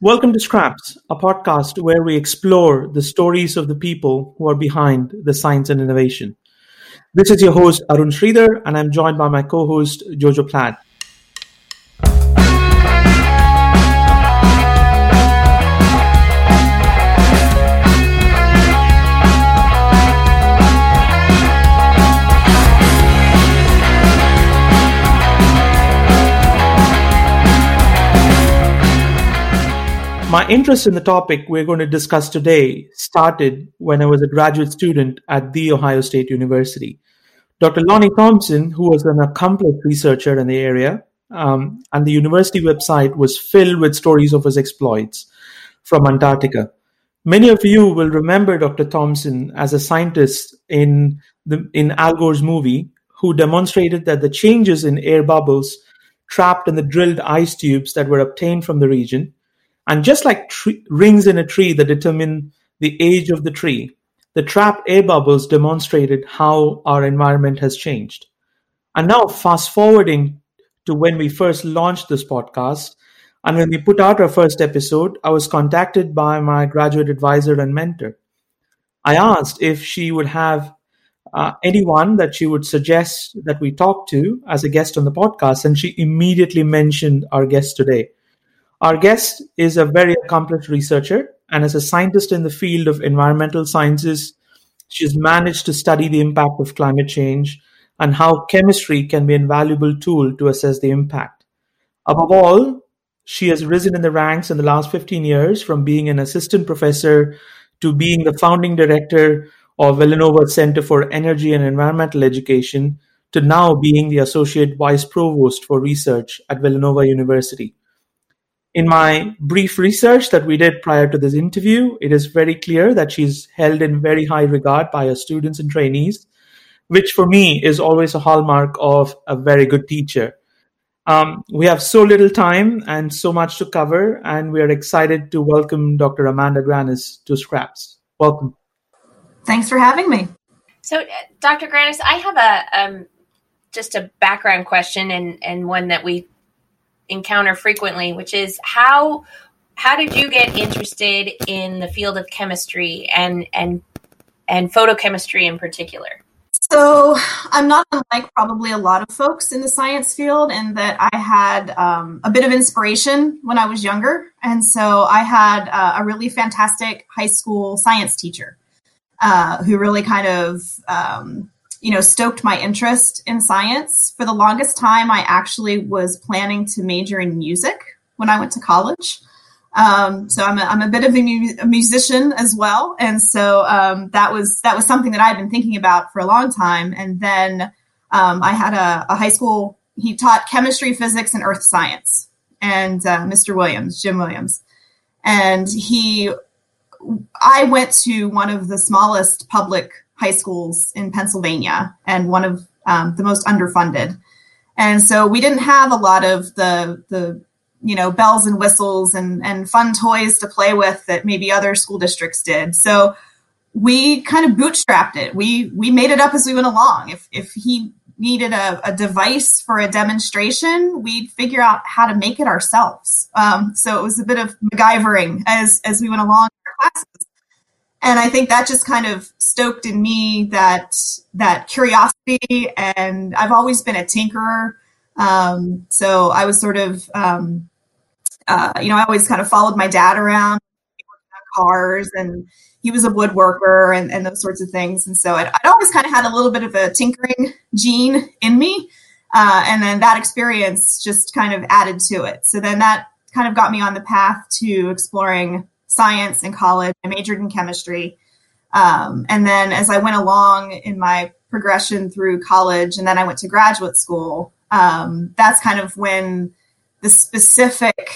Welcome to Scraps, a podcast where we explore the stories of the people who are behind the science and innovation. This is your host, Arun Sridhar, and I'm joined by my co host, Jojo Platt. My interest in the topic we're going to discuss today started when I was a graduate student at The Ohio State University. Dr. Lonnie Thompson, who was an accomplished researcher in the area, um, and the university website was filled with stories of his exploits from Antarctica. Many of you will remember Dr. Thompson as a scientist in the in Al Gore's movie, who demonstrated that the changes in air bubbles trapped in the drilled ice tubes that were obtained from the region and just like tree, rings in a tree that determine the age of the tree, the trapped air bubbles demonstrated how our environment has changed. And now, fast forwarding to when we first launched this podcast, and when we put out our first episode, I was contacted by my graduate advisor and mentor. I asked if she would have uh, anyone that she would suggest that we talk to as a guest on the podcast, and she immediately mentioned our guest today. Our guest is a very accomplished researcher and as a scientist in the field of environmental sciences. She has managed to study the impact of climate change and how chemistry can be an invaluable tool to assess the impact. Above all, she has risen in the ranks in the last 15 years from being an assistant professor to being the founding director of Villanova Center for Energy and Environmental Education to now being the associate vice provost for research at Villanova University. In my brief research that we did prior to this interview, it is very clear that she's held in very high regard by her students and trainees, which for me is always a hallmark of a very good teacher. Um, we have so little time and so much to cover, and we are excited to welcome Dr. Amanda Grannas to Scraps. Welcome. Thanks for having me. So, uh, Dr. Grannas, I have a um, just a background question and, and one that we encounter frequently, which is how how did you get interested in the field of chemistry and and and photochemistry in particular? So I'm not unlike probably a lot of folks in the science field in that I had um, a bit of inspiration when I was younger, and so I had uh, a really fantastic high school science teacher uh, who really kind of um, you know, stoked my interest in science. For the longest time, I actually was planning to major in music when I went to college. Um, so I'm a, I'm a bit of a, mu- a musician as well, and so um, that was that was something that I'd been thinking about for a long time. And then um, I had a, a, high school. He taught chemistry, physics, and earth science, and uh, Mr. Williams, Jim Williams, and he. I went to one of the smallest public high schools in Pennsylvania and one of um, the most underfunded. And so we didn't have a lot of the the you know bells and whistles and and fun toys to play with that maybe other school districts did. So we kind of bootstrapped it. We we made it up as we went along. If if he needed a, a device for a demonstration, we'd figure out how to make it ourselves. Um, so it was a bit of MacGyvering as as we went along in our classes and I think that just kind of stoked in me that that curiosity. And I've always been a tinkerer, um, so I was sort of, um, uh, you know, I always kind of followed my dad around cars, and he was a woodworker and, and those sorts of things. And so I'd, I'd, always kind of had a little bit of a tinkering gene in me, uh, and then that experience just kind of added to it. So then that kind of got me on the path to exploring science in college. I majored in chemistry. Um, and then as I went along in my progression through college, and then I went to graduate school, um, that's kind of when the specific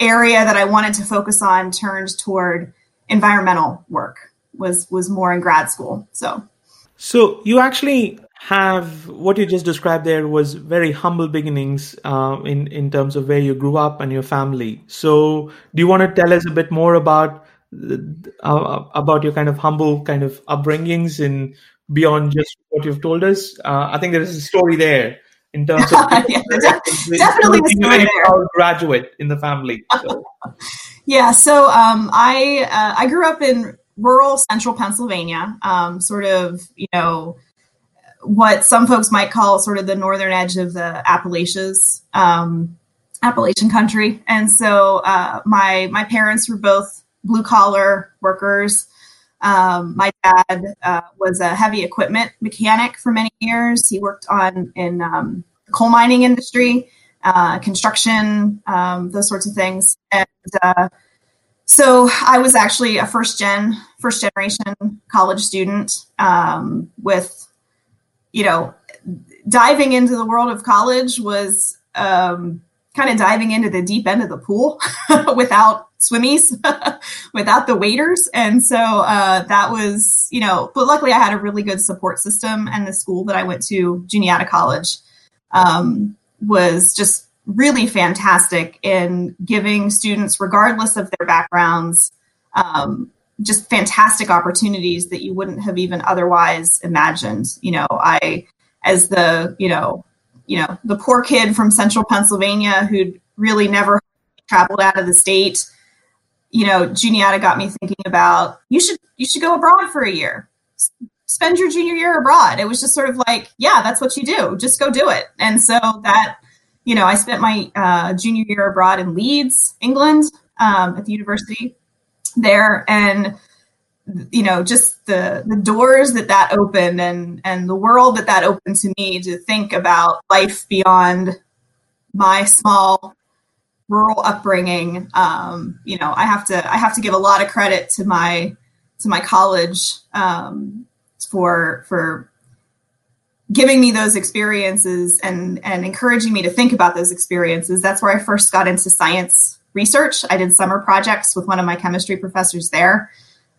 area that I wanted to focus on turned toward environmental work was was more in grad school. So so you actually have what you just described there was very humble beginnings uh, in in terms of where you grew up and your family. So, do you want to tell us a bit more about uh, about your kind of humble kind of upbringings and beyond just what you've told us? Uh, I think there is a story there in terms of yeah, definitely a very proud graduate in the family. So. yeah, so um, I uh, I grew up in rural central Pennsylvania, um, sort of you know what some folks might call sort of the northern edge of the Appalachians, um, Appalachian country, and so uh, my my parents were both blue collar workers. Um, my dad uh, was a heavy equipment mechanic for many years. He worked on in um, coal mining industry, uh, construction, um, those sorts of things. And uh, so I was actually a first gen, first generation college student um, with, you know, diving into the world of college was um, kind of diving into the deep end of the pool without swimmies, without the waders. And so uh, that was, you know, but luckily I had a really good support system and the school that I went to, Juniata College, um, was just really fantastic in giving students, regardless of their backgrounds, um, just fantastic opportunities that you wouldn't have even otherwise imagined. You know, I, as the, you know, you know, the poor kid from central Pennsylvania who'd really never traveled out of the state, you know, Juniata got me thinking about you should you should go abroad for a year. Spend your junior year abroad. It was just sort of like, yeah, that's what you do. Just go do it. And so that, you know, I spent my uh, junior year abroad in Leeds, England, um, at the university there, and you know just the the doors that that opened and and the world that that opened to me to think about life beyond my small rural upbringing um, you know i have to i have to give a lot of credit to my to my college um, for for giving me those experiences and and encouraging me to think about those experiences. That's where i first got into science research i did summer projects with one of my chemistry professors there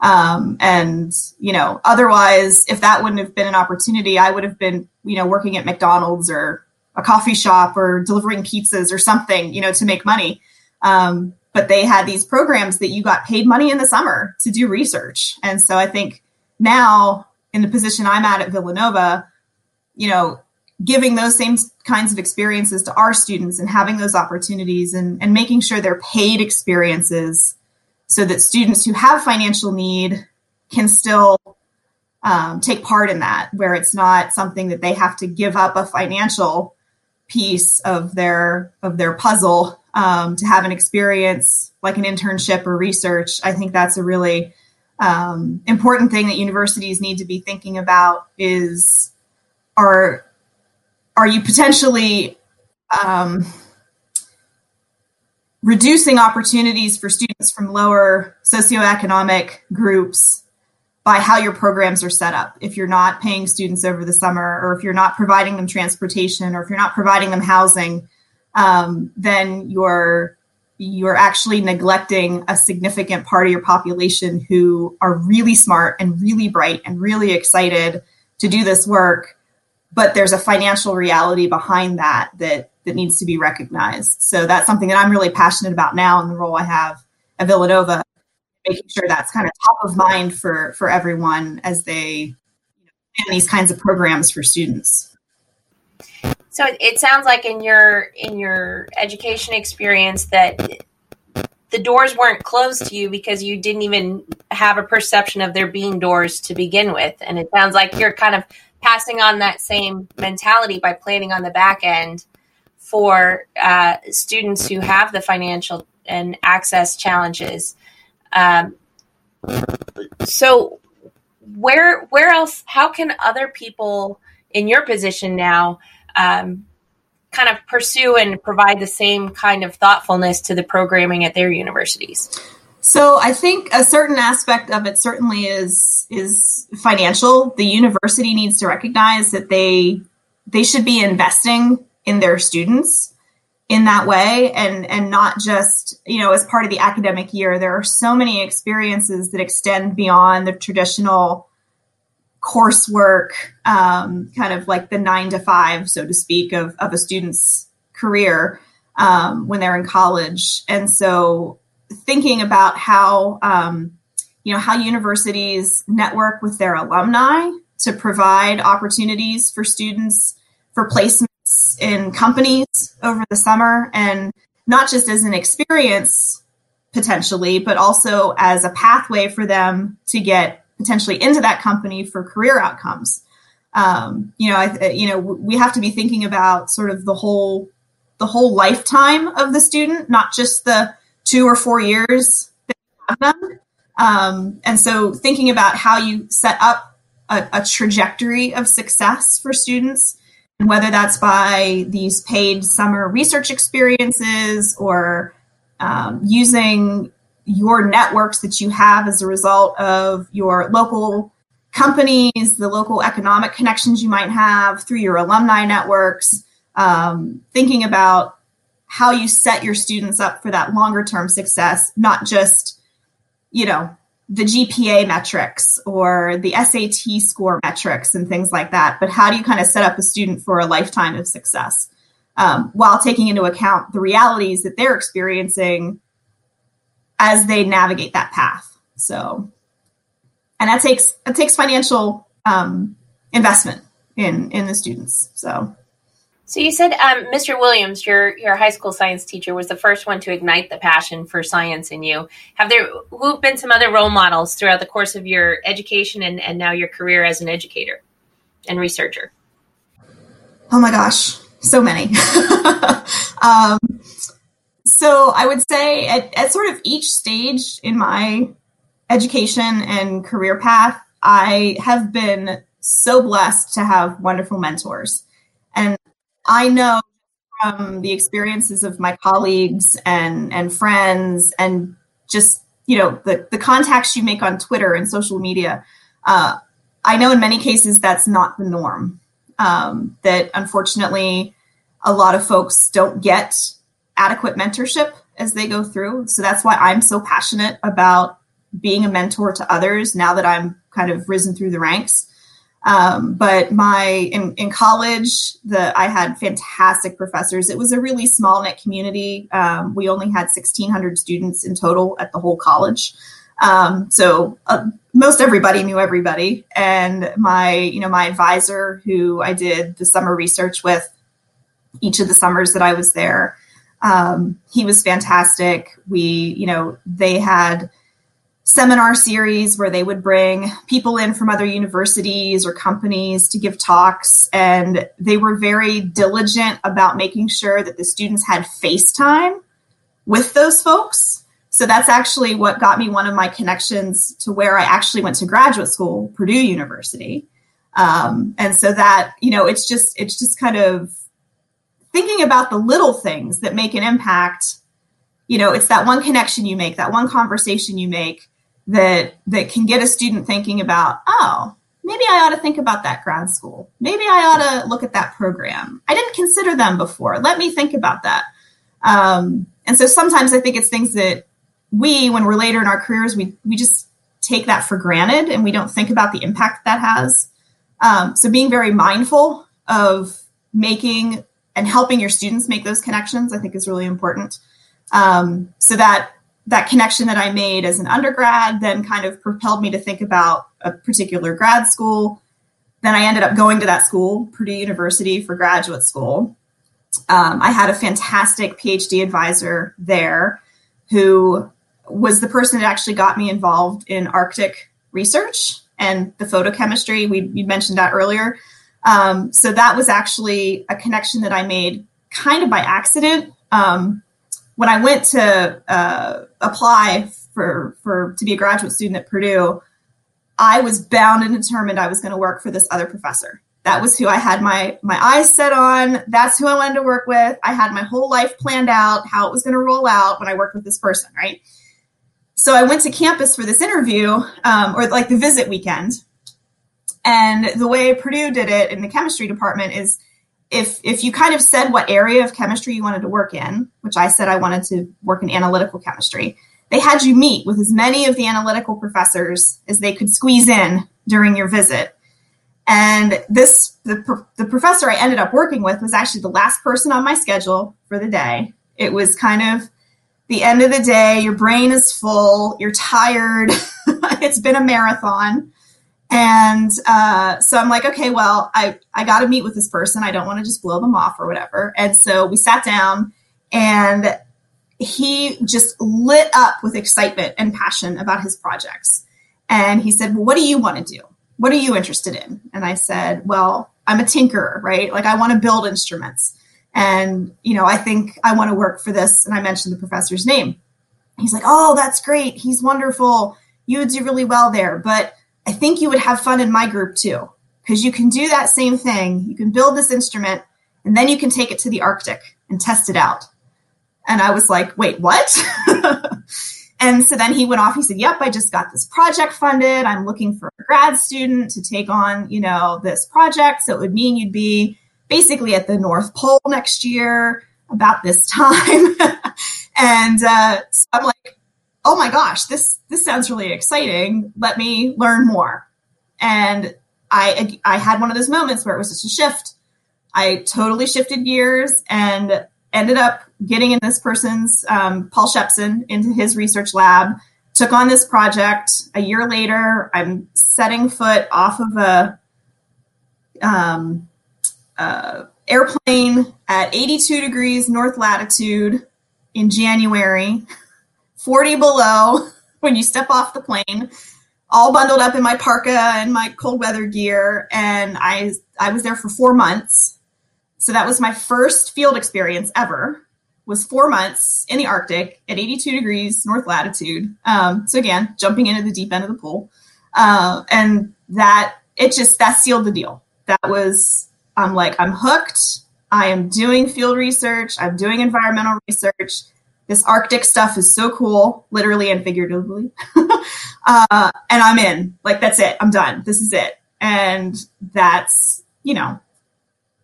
um, and, you know, otherwise, if that wouldn't have been an opportunity, I would have been, you know, working at McDonald's or a coffee shop or delivering pizzas or something, you know, to make money. Um, but they had these programs that you got paid money in the summer to do research. And so I think now in the position I'm at at Villanova, you know, giving those same kinds of experiences to our students and having those opportunities and, and making sure they're paid experiences so that students who have financial need can still um, take part in that, where it's not something that they have to give up a financial piece of their of their puzzle um, to have an experience like an internship or research. I think that's a really um, important thing that universities need to be thinking about is are are you potentially um, reducing opportunities for students from lower socioeconomic groups by how your programs are set up. If you're not paying students over the summer, or if you're not providing them transportation, or if you're not providing them housing, um, then you're you're actually neglecting a significant part of your population who are really smart and really bright and really excited to do this work but there's a financial reality behind that that that needs to be recognized. So that's something that I'm really passionate about now in the role I have at Villanova, making sure that's kind of top of mind for for everyone as they you know, plan these kinds of programs for students. So it sounds like in your in your education experience that the doors weren't closed to you because you didn't even have a perception of there being doors to begin with, and it sounds like you're kind of passing on that same mentality by planning on the back end for uh, students who have the financial and access challenges. Um, so, where where else? How can other people in your position now um, kind of pursue and provide the same kind of thoughtfulness to the programming at their universities? So I think a certain aspect of it certainly is is financial. The university needs to recognize that they they should be investing in their students in that way and and not just you know as part of the academic year there are so many experiences that extend beyond the traditional coursework um, kind of like the nine to five so to speak of, of a student's career um, when they're in college and so thinking about how um, you know how universities network with their alumni to provide opportunities for students for placements in companies over the summer and not just as an experience potentially, but also as a pathway for them to get potentially into that company for career outcomes. Um, you know, I, you know, we have to be thinking about sort of the whole the whole lifetime of the student, not just the two or four years have them. Um, and so, thinking about how you set up a, a trajectory of success for students, and whether that's by these paid summer research experiences or um, using your networks that you have as a result of your local companies, the local economic connections you might have through your alumni networks, um, thinking about how you set your students up for that longer term success, not just, you know, the GPA metrics or the SAT score metrics and things like that, but how do you kind of set up a student for a lifetime of success um, while taking into account the realities that they're experiencing as they navigate that path? So, and that takes that takes financial um, investment in in the students. So. So you said um, Mr. Williams, your your high school science teacher, was the first one to ignite the passion for science in you. Have there who have been some other role models throughout the course of your education and, and now your career as an educator and researcher? Oh my gosh, so many. um, so I would say at, at sort of each stage in my education and career path, I have been so blessed to have wonderful mentors. I know from the experiences of my colleagues and and friends and just you know the the contacts you make on Twitter and social media. Uh, I know in many cases that's not the norm. Um, that unfortunately, a lot of folks don't get adequate mentorship as they go through. So that's why I'm so passionate about being a mentor to others now that I'm kind of risen through the ranks. Um, but my in, in college, the I had fantastic professors. It was a really small knit community. Um, we only had 1,600 students in total at the whole college. Um, so uh, most everybody knew everybody. And my you know my advisor, who I did the summer research with, each of the summers that I was there, um, he was fantastic. We you know they had seminar series where they would bring people in from other universities or companies to give talks. And they were very diligent about making sure that the students had FaceTime with those folks. So that's actually what got me one of my connections to where I actually went to graduate school, Purdue University. Um, and so that, you know, it's just, it's just kind of thinking about the little things that make an impact. You know, it's that one connection you make, that one conversation you make that that can get a student thinking about, oh, maybe I ought to think about that grad school. Maybe I ought to look at that program. I didn't consider them before. Let me think about that. Um, and so sometimes I think it's things that we, when we're later in our careers, we we just take that for granted and we don't think about the impact that has. Um, so being very mindful of making and helping your students make those connections, I think, is really important. Um, so that that connection that I made as an undergrad then kind of propelled me to think about a particular grad school. Then I ended up going to that school, Purdue University, for graduate school. Um, I had a fantastic PhD advisor there who was the person that actually got me involved in Arctic research and the photochemistry. We, we mentioned that earlier. Um, so that was actually a connection that I made kind of by accident. Um, when I went to uh, apply for for to be a graduate student at Purdue, I was bound and determined I was going to work for this other professor. That was who I had my my eyes set on. That's who I wanted to work with. I had my whole life planned out, how it was going to roll out when I worked with this person, right? So I went to campus for this interview, um, or like the visit weekend. And the way Purdue did it in the chemistry department is if if you kind of said what area of chemistry you wanted to work in, which I said I wanted to work in analytical chemistry, they had you meet with as many of the analytical professors as they could squeeze in during your visit. And this the the professor I ended up working with was actually the last person on my schedule for the day. It was kind of the end of the day, your brain is full, you're tired, it's been a marathon. And uh, so I'm like, okay, well, I, I got to meet with this person. I don't want to just blow them off or whatever. And so we sat down and he just lit up with excitement and passion about his projects. And he said, well, what do you want to do? What are you interested in? And I said, well, I'm a tinkerer, right? Like I want to build instruments. And, you know, I think I want to work for this. And I mentioned the professor's name. He's like, oh, that's great. He's wonderful. You would do really well there. But I think you would have fun in my group too, because you can do that same thing. You can build this instrument and then you can take it to the Arctic and test it out. And I was like, wait, what? and so then he went off. He said, yep, I just got this project funded. I'm looking for a grad student to take on, you know, this project. So it would mean you'd be basically at the North Pole next year about this time. and uh, so I'm like, oh my gosh, this this sounds really exciting. Let me learn more. And I I had one of those moments where it was just a shift. I totally shifted gears and ended up getting in this person's um, Paul Shepson into his research lab. Took on this project. A year later, I'm setting foot off of a um, uh, airplane at 82 degrees north latitude in January 40 below when you step off the plane, all bundled up in my parka and my cold weather gear. And I, I was there for four months. So that was my first field experience ever was four months in the Arctic at 82 degrees north latitude. Um, so again, jumping into the deep end of the pool. Uh, and that it just, that sealed the deal. That was, I'm like, I'm hooked. I am doing field research. I'm doing environmental research this Arctic stuff is so cool, literally and figuratively. uh, and I'm in. Like, that's it. I'm done. This is it. And that's, you know,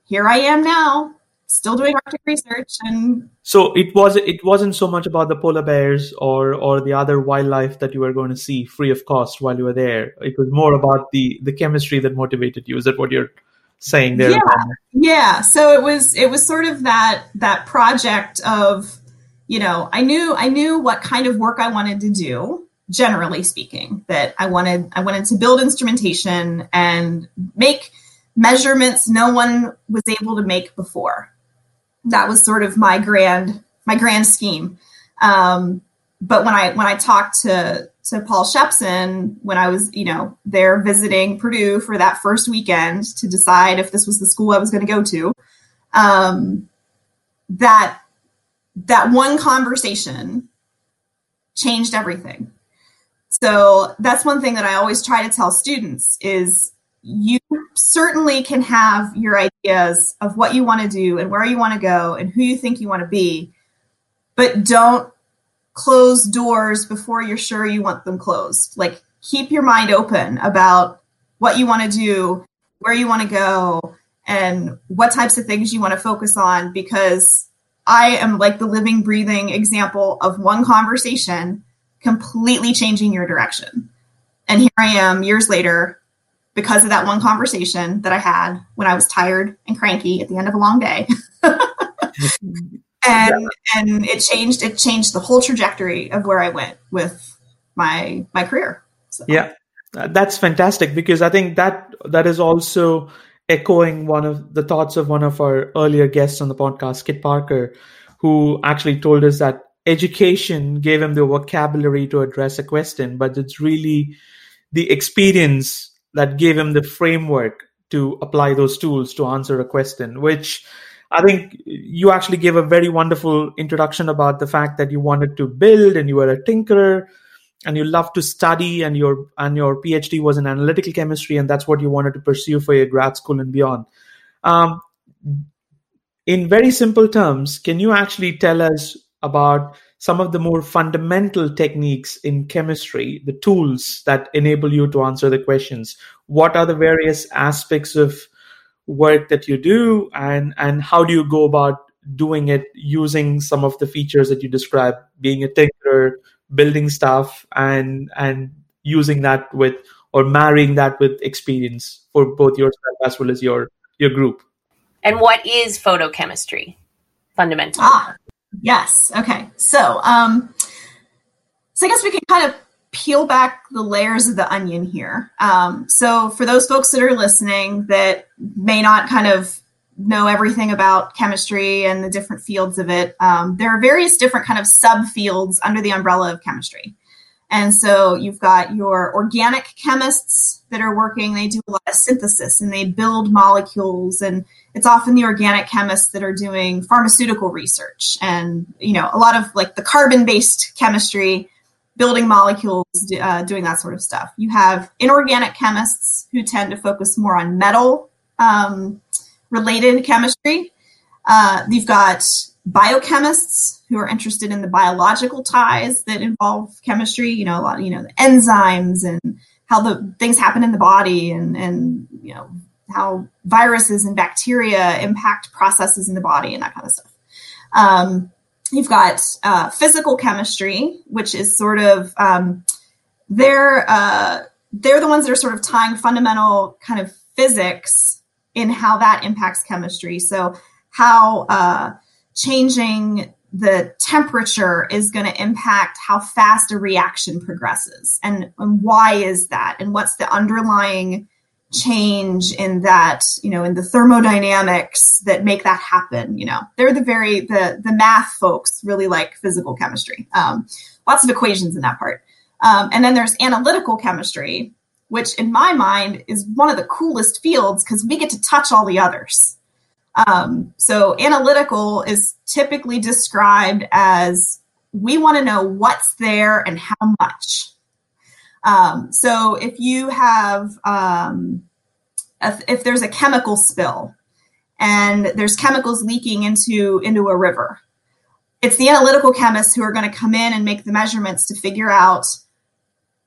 here I am now, still doing Arctic research. And so it was. It wasn't so much about the polar bears or or the other wildlife that you were going to see free of cost while you were there. It was more about the the chemistry that motivated you. Is that what you're saying there? Yeah. Yeah. So it was. It was sort of that that project of you know, I knew I knew what kind of work I wanted to do, generally speaking, that I wanted I wanted to build instrumentation and make measurements no one was able to make before. That was sort of my grand my grand scheme. Um, but when I when I talked to to Paul Shepson when I was you know there visiting Purdue for that first weekend to decide if this was the school I was going to go to, um, that that one conversation changed everything. So that's one thing that I always try to tell students is you certainly can have your ideas of what you want to do and where you want to go and who you think you want to be, but don't close doors before you're sure you want them closed. Like keep your mind open about what you want to do, where you want to go, and what types of things you want to focus on because I am like the living, breathing example of one conversation completely changing your direction. And here I am years later because of that one conversation that I had when I was tired and cranky at the end of a long day. and and it changed it changed the whole trajectory of where I went with my my career. So. Yeah. That's fantastic because I think that that is also echoing one of the thoughts of one of our earlier guests on the podcast, Kit Parker, who actually told us that education gave him the vocabulary to address a question, but it's really the experience that gave him the framework to apply those tools to answer a question, which I think you actually gave a very wonderful introduction about the fact that you wanted to build and you were a tinkerer and you love to study and your and your phd was in analytical chemistry and that's what you wanted to pursue for your grad school and beyond. Um, in very simple terms can you actually tell us about some of the more fundamental techniques in chemistry the tools that enable you to answer the questions? What are the various aspects of work that you do and and how do you go about doing it using some of the features that you describe being a tinkerer building stuff and and using that with or marrying that with experience for both yourself as well as your your group. And what is photochemistry? Fundamentally ah yes. Okay. So um so i guess we can kind of peel back the layers of the onion here. Um, so, for those folks that are listening that may not kind of know everything about chemistry and the different fields of it, um, there are various different kind of subfields under the umbrella of chemistry. And so you've got your organic chemists that are working, they do a lot of synthesis and they build molecules. And it's often the organic chemists that are doing pharmaceutical research and, you know, a lot of like the carbon based chemistry, building molecules, uh, doing that sort of stuff. You have inorganic chemists who tend to focus more on metal um, related chemistry. Uh, you've got biochemists who are interested in the biological ties that involve chemistry, you know, a lot, you know, the enzymes and how the things happen in the body and, and, you know, how viruses and bacteria impact processes in the body and that kind of stuff. Um, you've got uh, physical chemistry, which is sort of, um, they're, uh, they're the ones that are sort of tying fundamental kind of physics in how that impacts chemistry. So how, uh, changing the temperature is going to impact how fast a reaction progresses. And, and why is that? And what's the underlying change in that you know in the thermodynamics that make that happen you know? They're the very the the math folks really like physical chemistry. Um, lots of equations in that part. Um, and then there's analytical chemistry which in my mind is one of the coolest fields because we get to touch all the others um, so analytical is typically described as we want to know what's there and how much. Um, so if you have, um, if, if, there's a chemical spill and there's chemicals leaking into into a river, it's the analytical chemists who are going to come in and make the measurements to figure out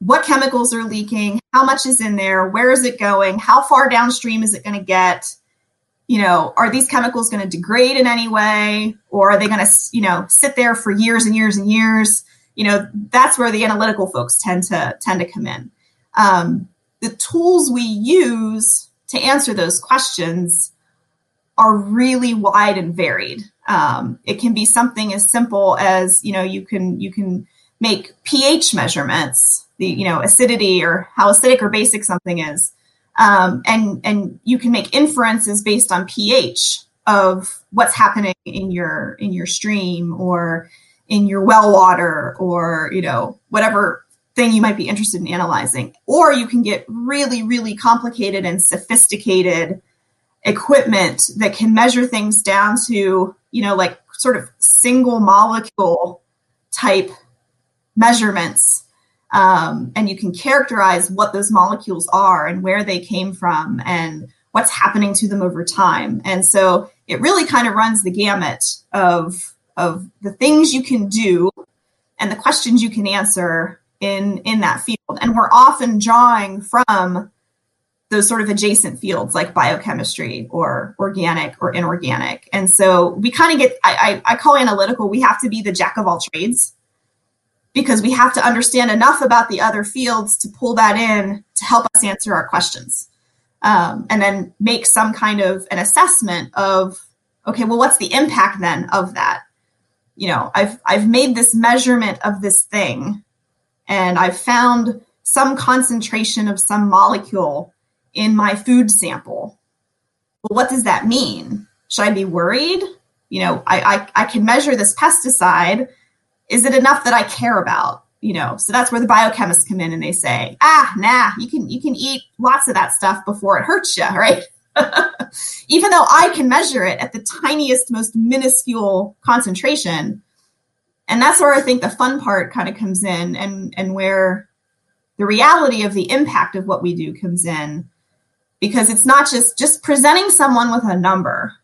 what chemicals are leaking, how much is in there, where is it going, how far downstream is it going to get, you know, are these chemicals going to degrade in any way or are they going to, you know, sit there for years and years and years? You know, that's where the analytical folks tend to tend to come in. Um, the tools we use to answer those questions are really wide and varied. Um, it can be something as simple as you know you can you can make pH measurements, the you know acidity or how acidic or basic something is. Um, and and you can make inferences based on pH of what's happening in your in your stream or in your well water or you know whatever thing you might be interested in analyzing or you can get really really complicated and sophisticated equipment that can measure things down to you know like sort of single molecule type measurements um, and you can characterize what those molecules are and where they came from and what's happening to them over time. And so it really kind of runs the gamut of of the things you can do and the questions you can answer in in that field. And we're often drawing from those sort of adjacent fields like biochemistry or organic or inorganic. And so we kind of get I, I, I call analytical, we have to be the jack of all trades because we have to understand enough about the other fields to pull that in to help us answer our questions. Um, and then make some kind of an assessment of, okay, well, what's the impact then of that? You know, I've, I've made this measurement of this thing and I've found some concentration of some molecule in my food sample. Well, what does that mean? Should I be worried? You know, I, I, I can measure this pesticide is it enough that I care about? You know, so that's where the biochemists come in and they say, ah, nah, you can you can eat lots of that stuff before it hurts you, right? Even though I can measure it at the tiniest, most minuscule concentration. And that's where I think the fun part kind of comes in and, and where the reality of the impact of what we do comes in. Because it's not just just presenting someone with a number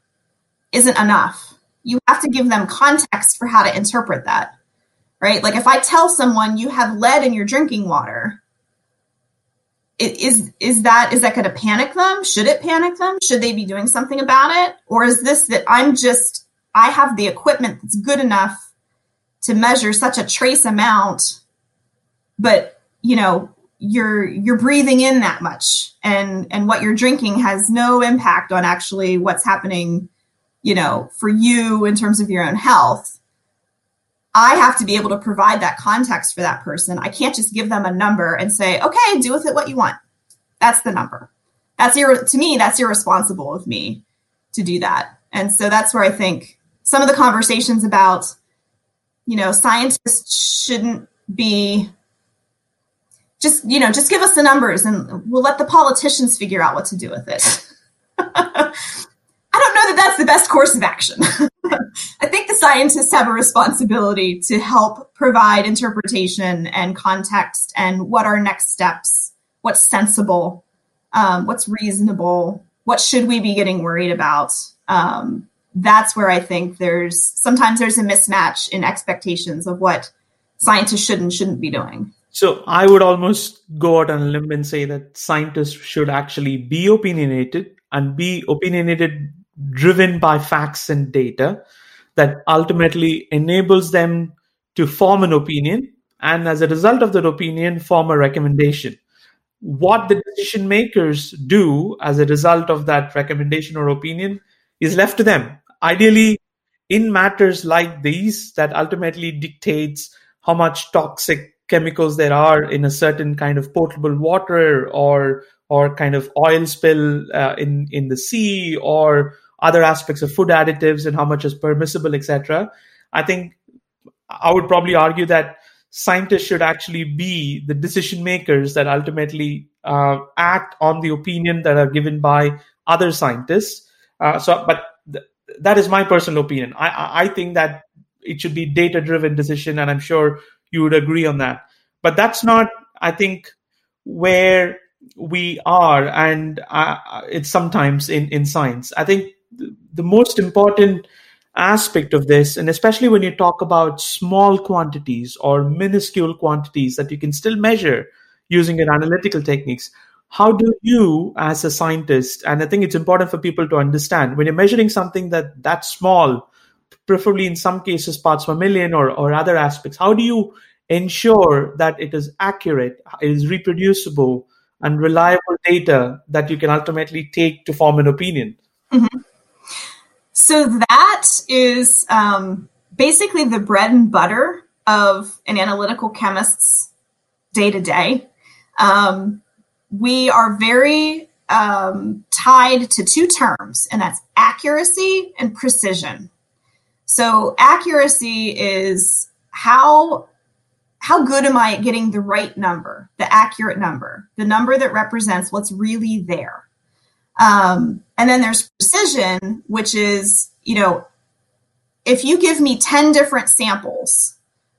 isn't enough. You have to give them context for how to interpret that right? Like if I tell someone you have lead in your drinking water, is is that is that going to panic them? Should it panic them? Should they be doing something about it? Or is this that I'm just I have the equipment that's good enough to measure such a trace amount, but you know you're you're breathing in that much and and what you're drinking has no impact on actually what's happening you know for you in terms of your own health I have to be able to provide that context for that person. I can't just give them a number and say, okay, do with it what you want. That's the number. That's ir- to me, that's irresponsible of me to do that. And so that's where I think some of the conversations about, you know, scientists shouldn't be just, you know, just give us the numbers and we'll let the politicians figure out what to do with it. I don't know that that's the best course of action. I think scientists have a responsibility to help provide interpretation and context and what are next steps, what's sensible, um, what's reasonable, what should we be getting worried about. Um, that's where I think there's sometimes there's a mismatch in expectations of what scientists should and shouldn't be doing. So I would almost go out on a limb and say that scientists should actually be opinionated and be opinionated driven by facts and data that ultimately enables them to form an opinion and as a result of that opinion form a recommendation. What the decision makers do as a result of that recommendation or opinion is left to them. Ideally in matters like these that ultimately dictates how much toxic chemicals there are in a certain kind of potable water or or kind of oil spill uh, in in the sea or other aspects of food additives and how much is permissible, etc. I think I would probably argue that scientists should actually be the decision makers that ultimately uh, act on the opinion that are given by other scientists. Uh, so, but th- that is my personal opinion. I, I think that it should be data driven decision, and I'm sure you would agree on that. But that's not, I think, where we are, and uh, it's sometimes in in science. I think the most important aspect of this, and especially when you talk about small quantities or minuscule quantities that you can still measure using your analytical techniques, how do you, as a scientist, and I think it's important for people to understand when you're measuring something that that small, preferably in some cases parts per million or, or other aspects, how do you ensure that it is accurate, it is reproducible, and reliable data that you can ultimately take to form an opinion? Mm-hmm. So that is um, basically the bread and butter of an analytical chemist's day to day. We are very um, tied to two terms, and that's accuracy and precision. So accuracy is how how good am I at getting the right number, the accurate number, the number that represents what's really there. Um, and then there's precision, which is, you know, if you give me 10 different samples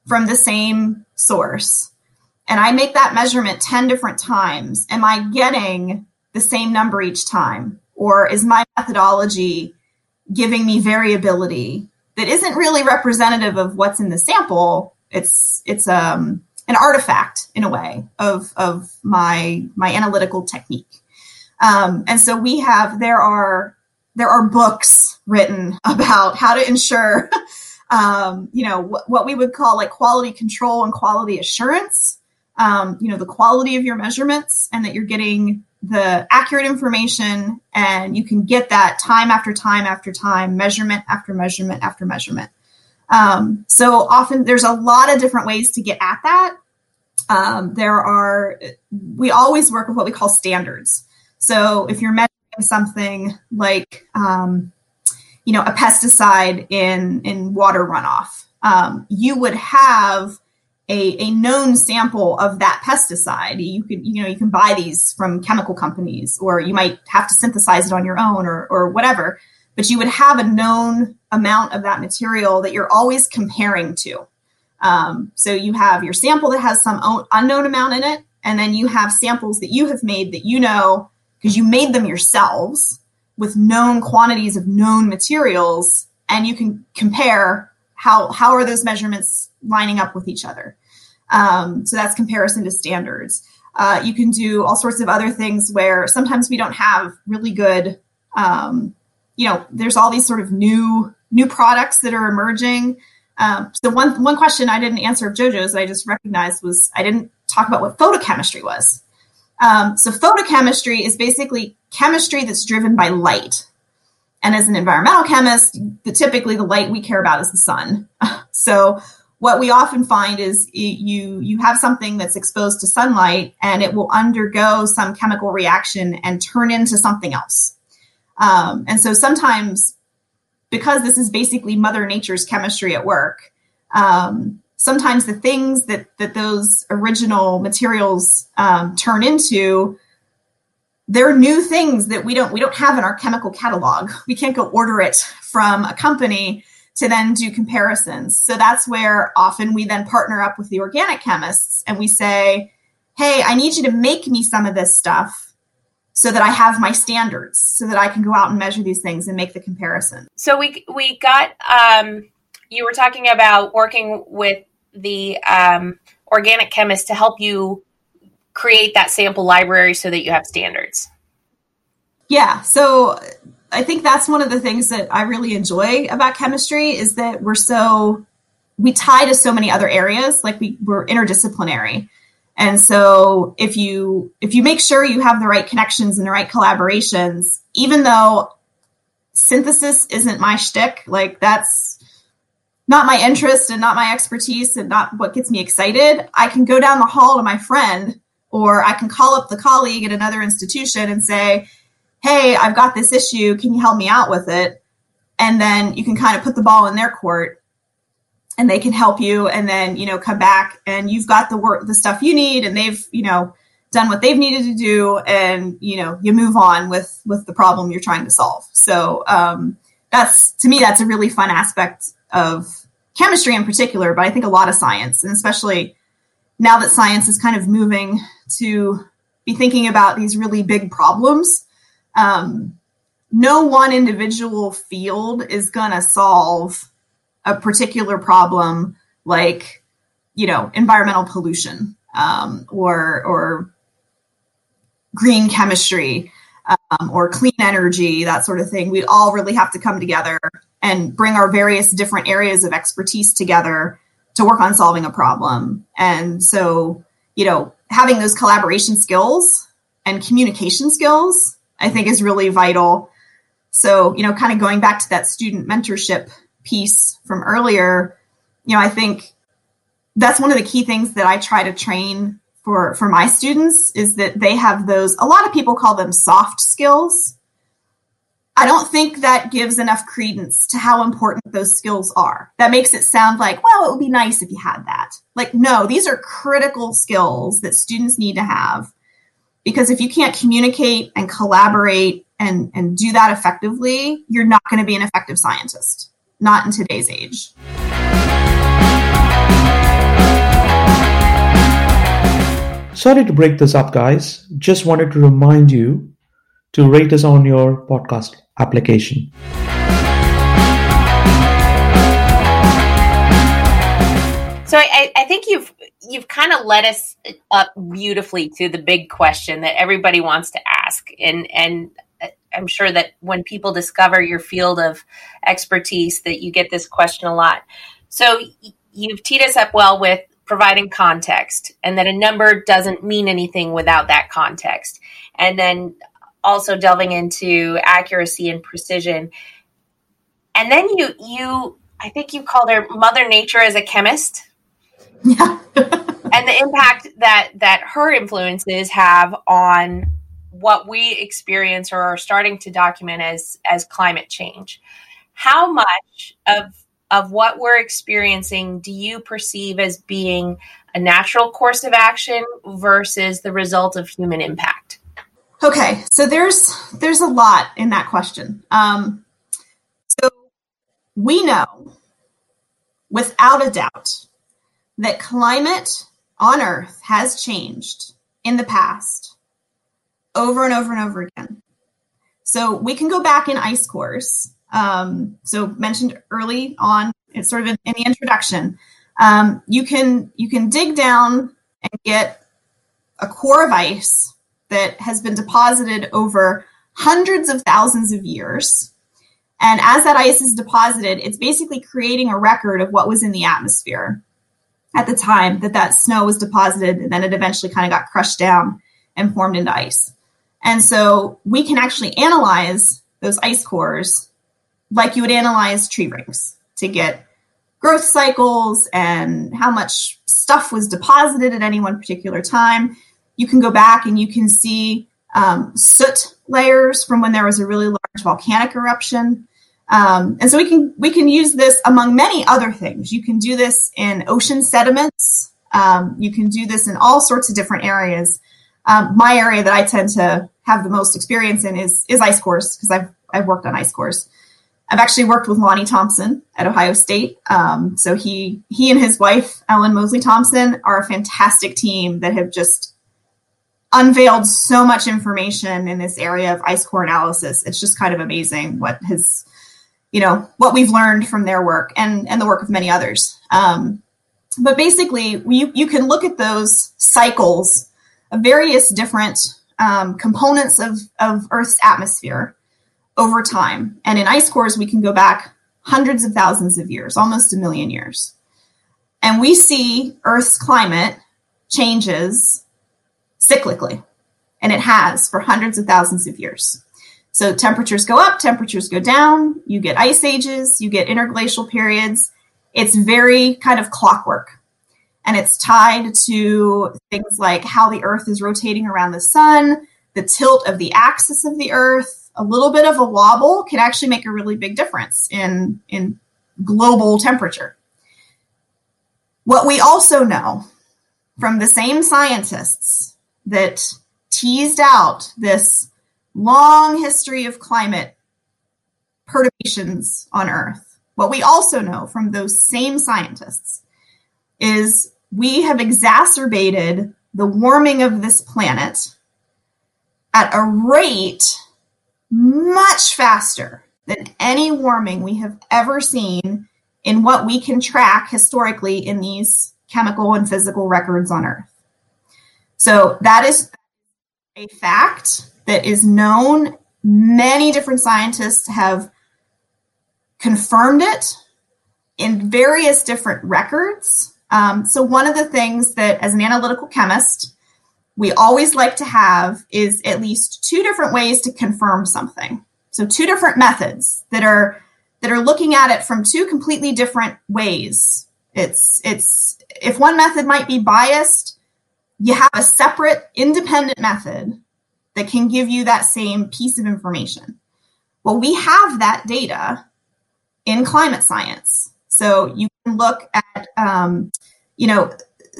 from the same source and I make that measurement 10 different times, am I getting the same number each time? Or is my methodology giving me variability that isn't really representative of what's in the sample? It's, it's, um, an artifact in a way of, of my, my analytical technique. Um, and so we have there are there are books written about how to ensure um, you know wh- what we would call like quality control and quality assurance. Um, you know the quality of your measurements and that you're getting the accurate information and you can get that time after time after time measurement after measurement after measurement. Um, so often there's a lot of different ways to get at that. Um, there are we always work with what we call standards so if you're measuring something like, um, you know, a pesticide in in water runoff, um, you would have a, a known sample of that pesticide. You could, you know, you can buy these from chemical companies, or you might have to synthesize it on your own, or or whatever. But you would have a known amount of that material that you're always comparing to. Um, so you have your sample that has some unknown amount in it, and then you have samples that you have made that you know because you made them yourselves with known quantities of known materials and you can compare how how are those measurements lining up with each other. Um, so that's comparison to standards. Uh, you can do all sorts of other things where sometimes we don't have really good um, you know there's all these sort of new new products that are emerging. Um, so one one question i didn't answer of jojo's i just recognized was i didn't talk about what photochemistry was um, so photochemistry is basically chemistry that's driven by light. And as an environmental chemist, the, typically the light we care about is the sun. so what we often find is you you have something that's exposed to sunlight and it will undergo some chemical reaction and turn into something else. Um, and so sometimes, because this is basically Mother Nature's chemistry at work, um, sometimes the things that that those original materials um, turn into they're new things that we don't we don't have in our chemical catalog we can't go order it from a company to then do comparisons. So that's where often we then partner up with the organic chemists and we say, hey, I need you to make me some of this stuff so that I have my standards, so that I can go out and measure these things and make the comparison. So we we got um, you were talking about working with the um, organic chemist to help you create that sample library so that you have standards. Yeah. So I think that's one of the things that I really enjoy about chemistry is that we're so we tie to so many other areas like we, we're interdisciplinary and so if you if you make sure you have the right connections and the right collaborations even though synthesis isn't my shtick like that's not my interest and not my expertise and not what gets me excited i can go down the hall to my friend or i can call up the colleague at another institution and say hey, I've got this issue. Can you help me out with it? And then you can kind of put the ball in their court and they can help you and then, you know, come back and you've got the work, the stuff you need and they've, you know, done what they've needed to do and, you know, you move on with, with the problem you're trying to solve. So, um, that's, to me, that's a really fun aspect of chemistry in particular, but I think a lot of science and especially now that science is kind of moving to be thinking about these really big problems um, no one individual field is going to solve a particular problem like you know environmental pollution um, or or green chemistry um, or clean energy that sort of thing. We all really have to come together and bring our various different areas of expertise together to work on solving a problem and so you know having those collaboration skills and communication skills I think is really vital. So, you know, kind of going back to that student mentorship piece from earlier, you know, I think that's one of the key things that I try to train for for my students is that they have those a lot of people call them soft skills. I don't think that gives enough credence to how important those skills are. That makes it sound like, well, it would be nice if you had that. Like, no, these are critical skills that students need to have because if you can't communicate and collaborate and, and do that effectively, you're not going to be an effective scientist, not in today's age. Sorry to break this up, guys. Just wanted to remind you to rate us on your podcast application. So I, I think you've you've kind of led us up beautifully to the big question that everybody wants to ask, and and I'm sure that when people discover your field of expertise, that you get this question a lot. So you've teed us up well with providing context, and that a number doesn't mean anything without that context, and then also delving into accuracy and precision, and then you you I think you called her Mother Nature as a chemist. Yeah. and the impact that that her influences have on what we experience or are starting to document as as climate change. How much of of what we're experiencing do you perceive as being a natural course of action versus the result of human impact? Okay, so there's there's a lot in that question. Um, so we know without a doubt that climate on Earth has changed in the past over and over and over again. So we can go back in ice cores. Um, so mentioned early on, it's sort of in, in the introduction. Um, you can you can dig down and get a core of ice that has been deposited over hundreds of thousands of years. And as that ice is deposited, it's basically creating a record of what was in the atmosphere at the time that that snow was deposited and then it eventually kind of got crushed down and formed into ice. And so we can actually analyze those ice cores like you would analyze tree rings to get growth cycles and how much stuff was deposited at any one particular time. You can go back and you can see um, soot layers from when there was a really large volcanic eruption. Um, and so we can we can use this among many other things. You can do this in ocean sediments. Um, you can do this in all sorts of different areas. Um, my area that I tend to have the most experience in is is ice cores because I've I've worked on ice cores. I've actually worked with Lonnie Thompson at Ohio State. Um, so he he and his wife Ellen Mosley Thompson are a fantastic team that have just unveiled so much information in this area of ice core analysis. It's just kind of amazing what has, you know, what we've learned from their work and and the work of many others. Um, but basically, you you can look at those cycles of various different um, components of of Earth's atmosphere over time. And in ice cores, we can go back hundreds of thousands of years, almost a million years. And we see Earth's climate changes cyclically, and it has for hundreds of thousands of years. So temperatures go up, temperatures go down, you get ice ages, you get interglacial periods. It's very kind of clockwork. And it's tied to things like how the Earth is rotating around the sun, the tilt of the axis of the Earth, a little bit of a wobble can actually make a really big difference in, in global temperature. What we also know from the same scientists that teased out this long history of climate perturbations on Earth, what we also know from those same scientists is we have exacerbated the warming of this planet at a rate much faster than any warming we have ever seen in what we can track historically in these chemical and physical records on Earth. So that is a fact that is known. Many different scientists have confirmed it in various different records. Um, so, one of the things that, as an analytical chemist, we always like to have is at least two different ways to confirm something. So two different methods that are that are looking at it from two completely different ways. It's it's if one method might be biased, you have a separate independent method that can give you that same piece of information. Well, we have that data in climate science. So you can look at um, you know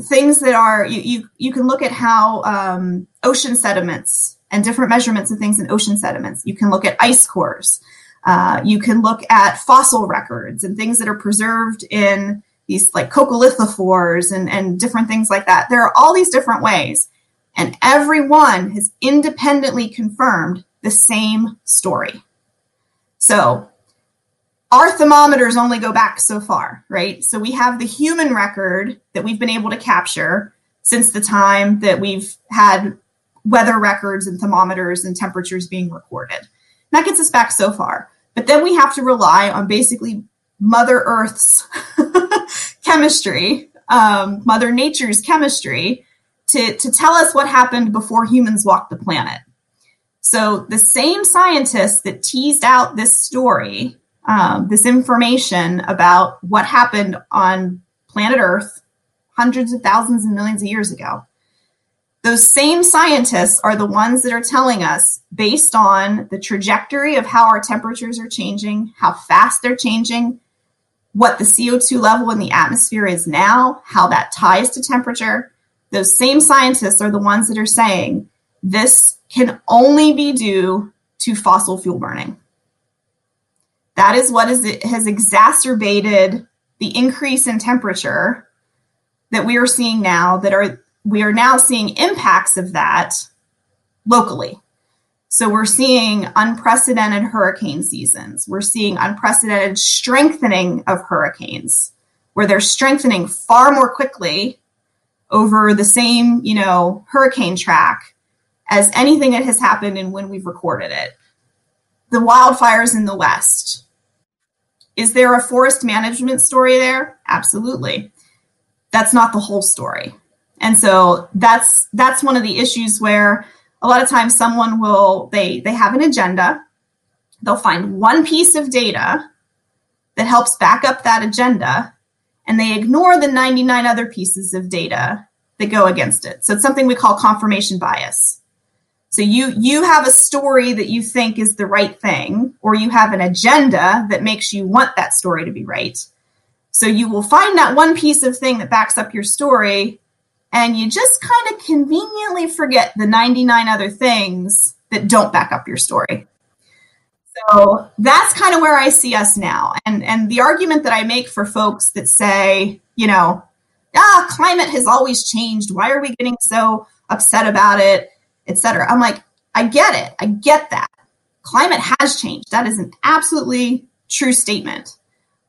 things that are you you, you can look at how um, ocean sediments and different measurements of things in ocean sediments. You can look at ice cores. Uh, you can look at fossil records and things that are preserved in these like coccolithophores and, and different things like that. There are all these different ways, and everyone has independently confirmed the same story. So our thermometers only go back so far, right? So we have the human record that we've been able to capture since the time that we've had weather records and thermometers and temperatures being recorded. And that gets us back so far. But then we have to rely on basically Mother Earth's chemistry, um, Mother Nature's chemistry, to, to tell us what happened before humans walked the planet. So the same scientists that teased out this story um, this information about what happened on planet Earth hundreds of thousands and millions of years ago. Those same scientists are the ones that are telling us, based on the trajectory of how our temperatures are changing, how fast they're changing, what the CO2 level in the atmosphere is now, how that ties to temperature. Those same scientists are the ones that are saying this can only be due to fossil fuel burning. That is what is, has exacerbated the increase in temperature that we are seeing now that are we are now seeing impacts of that locally. So we're seeing unprecedented hurricane seasons. We're seeing unprecedented strengthening of hurricanes where they're strengthening far more quickly over the same, you know, hurricane track as anything that has happened and when we've recorded it. The wildfires in the West, is there a forest management story there? Absolutely. That's not the whole story. And so that's that's one of the issues where a lot of times someone will they they have an agenda. They'll find one piece of data that helps back up that agenda and they ignore the 99 other pieces of data that go against it. So it's something we call confirmation bias. So you you have a story that you think is the right thing or you have an agenda that makes you want that story to be right. So you will find that one piece of thing that backs up your story and you just kind of conveniently forget the 99 other things that don't back up your story. So that's kind of where I see us now. And and the argument that I make for folks that say, you know, ah, climate has always changed. Why are we getting so upset about it, etc. I'm like, I get it. I get that. Climate has changed. That is an absolutely true statement.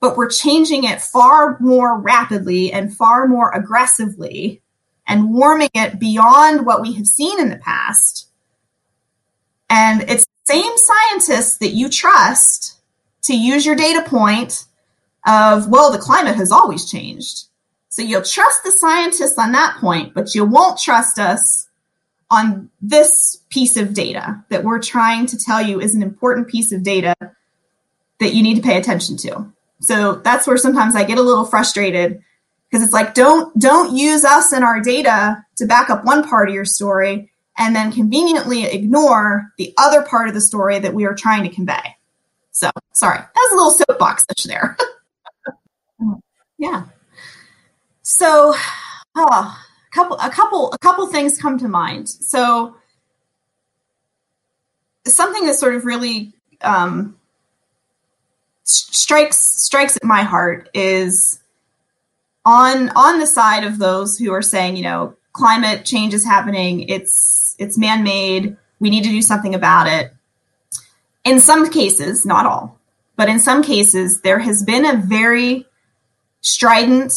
But we're changing it far more rapidly and far more aggressively and warming it beyond what we have seen in the past. And it's the same scientists that you trust to use your data point of, well, the climate has always changed. So you'll trust the scientists on that point, but you won't trust us on this piece of data that we're trying to tell you is an important piece of data that you need to pay attention to. So that's where sometimes I get a little frustrated because it's like don't don't use us and our data to back up one part of your story and then conveniently ignore the other part of the story that we are trying to convey. So sorry. That's a little soapbox there. Yeah. So oh, a couple a couple a couple things come to mind. So something that sort of really um, strikes strikes at my heart is on on the side of those who are saying, you know, climate change is happening, it's it's man-made, we need to do something about it. In some cases, not all, but in some cases there has been a very strident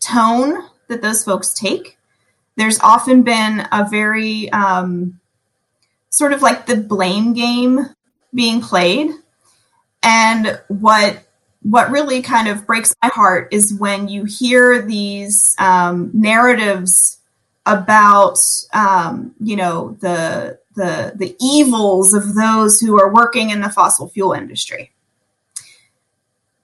tone that those folks take. There's often been a very um, sort of like the blame game being played. And what what really kind of breaks my heart is when you hear these um, narratives about um, you know the the the evils of those who are working in the fossil fuel industry.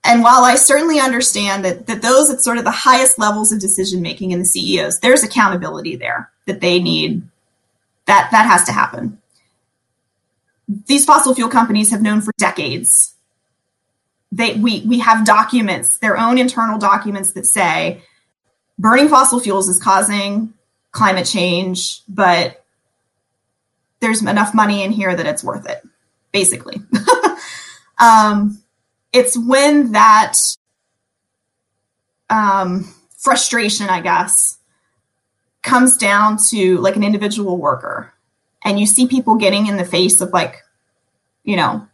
And while I certainly understand that that those at sort of the highest levels of decision making in the CEOs, there's accountability there that they need that that has to happen. These fossil fuel companies have known for decades they we we have documents, their own internal documents that say burning fossil fuels is causing climate change, but there's enough money in here that it's worth it, basically. um, it's when that um, frustration, I guess, comes down to like an individual worker, and you see people getting in the face of like, you know,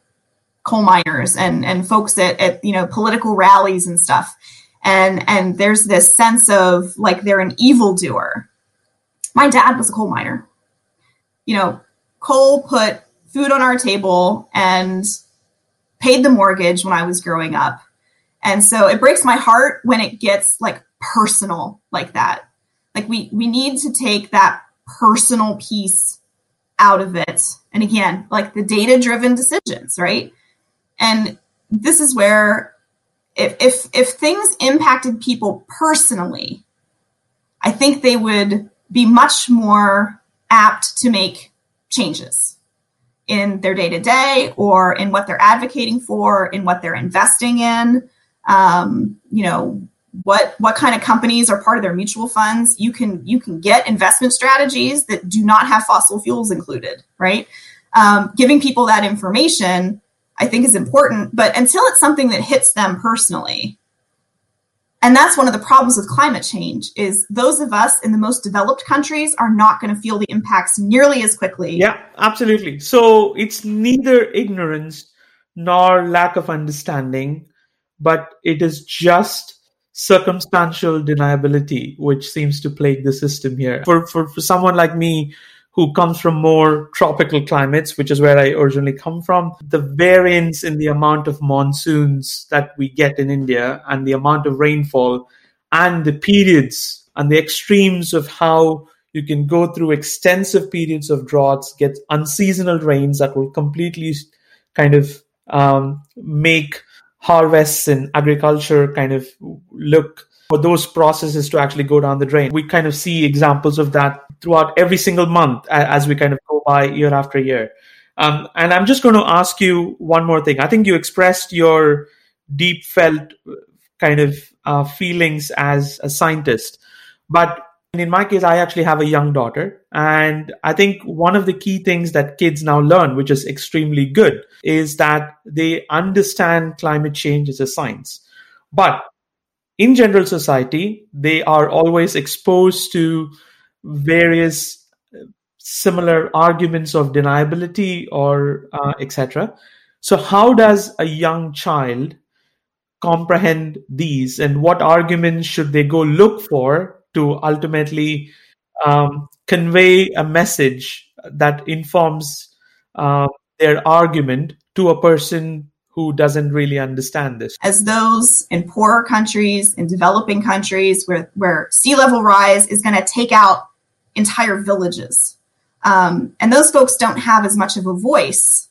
coal miners and and folks at, at you know political rallies and stuff. And and there's this sense of like they're an evildoer. My dad was a coal miner. You know coal put food on our table and paid the mortgage when i was growing up. And so it breaks my heart when it gets like personal like that. Like we we need to take that personal piece out of it. And again like the data driven decisions right and this is where if, if if things impacted people personally, I think they would be much more apt to make changes in their day to day or in what they're advocating for, in what they're investing in. Um, you know what what kind of companies are part of their mutual funds. You can you can get investment strategies that do not have fossil fuels included, right? Um, giving people that information I think is important, but until it's something that hits them personally. And that's one of the problems with climate change is those of us in the most developed countries are not going to feel the impacts nearly as quickly. Yeah, absolutely. So it's neither ignorance nor lack of understanding, but it is just circumstantial deniability which seems to plague the system here. For for, for someone like me who comes from more tropical climates, which is where I originally come from, the variance in the amount of monsoons that we get in India and the amount of rainfall and the periods and the extremes of how you can go through extensive periods of droughts, get unseasonal rains that will completely kind of um, make harvests and agriculture kind of look for those processes to actually go down the drain. We kind of see examples of that throughout every single month as we kind of go by year after year. Um, and I'm just going to ask you one more thing. I think you expressed your deep felt kind of uh, feelings as a scientist. But in my case, I actually have a young daughter. And I think one of the key things that kids now learn, which is extremely good, is that they understand climate change as a science. But in general society, they are always exposed to various similar arguments of deniability or uh, etc. So, how does a young child comprehend these, and what arguments should they go look for to ultimately um, convey a message that informs uh, their argument to a person who doesn't really understand this. As those in poorer countries, in developing countries where, where sea level rise is going to take out entire villages. Um, and those folks don't have as much of a voice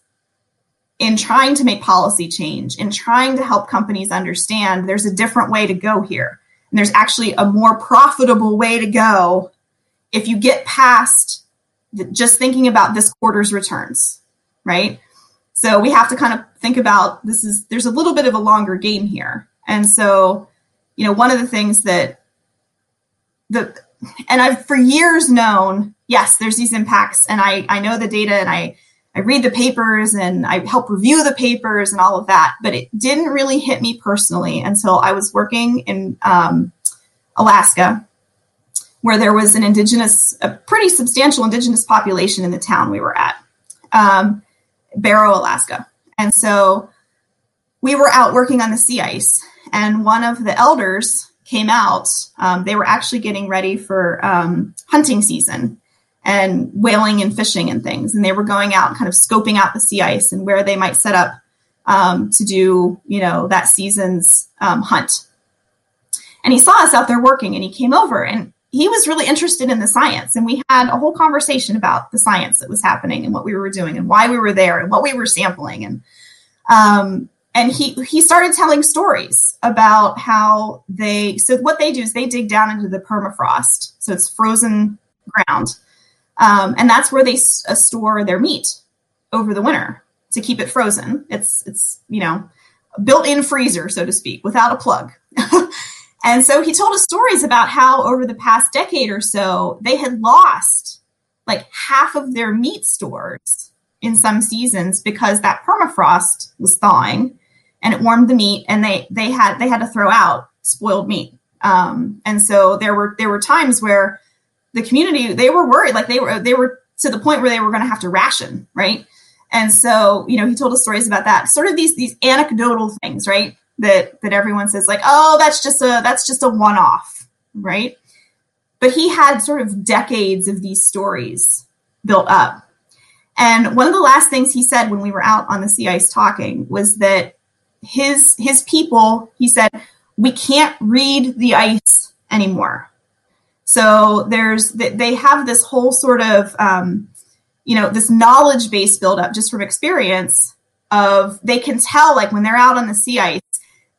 in trying to make policy change, in trying to help companies understand there's a different way to go here. And there's actually a more profitable way to go if you get past the, just thinking about this quarter's returns, right? So we have to kind of think about this is there's a little bit of a longer game here. And so, you know, one of the things that the and I've for years known, yes, there's these impacts and I I know the data and I I read the papers and I help review the papers and all of that, but it didn't really hit me personally until I was working in um, Alaska, where there was an indigenous, a pretty substantial indigenous population in the town we were at, um, Barrow, Alaska. And so we were out working on the sea ice, and one of the elders came out. Um, they were actually getting ready for um, hunting season and whaling and fishing and things. And they were going out and kind of scoping out the sea ice and where they might set up um, to do, you know, that season's um, hunt. And he saw us out there working and he came over and he was really interested in the science. And we had a whole conversation about the science that was happening and what we were doing and why we were there and what we were sampling. And, um, and he, he started telling stories about how they, so what they do is they dig down into the permafrost. So it's frozen ground um, and that's where they s- uh, store their meat over the winter to keep it frozen. It's it's you know built-in freezer, so to speak, without a plug. and so he told us stories about how over the past decade or so they had lost like half of their meat stores in some seasons because that permafrost was thawing and it warmed the meat and they they had they had to throw out spoiled meat. Um, and so there were there were times where the community they were worried like they were they were to the point where they were going to have to ration right? And so you know he told us stories about that. Sort of these these anecdotal things right that that everyone says like oh that's just a that's just a one off right? But he had sort of decades of these stories built up. And one of the last things he said when we were out on the sea ice talking was that his his people he said we can't read the ice anymore. So there's they have this whole sort of um, you know this knowledge base build up just from experience of they can tell like when they're out on the sea ice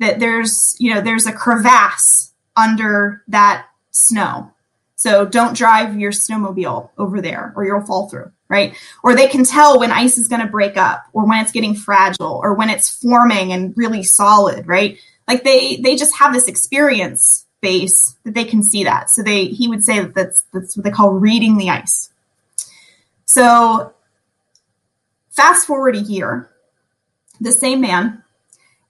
that there's you know there's a crevasse under that snow. So don't drive your snowmobile over there or you'll fall through, right? Or they can tell when ice is going to break up or when it's getting fragile or when it's forming and really solid, right? Like they they just have this experience base that they can see that. So they he would say that that's that's what they call reading the ice. So fast forward a year, the same man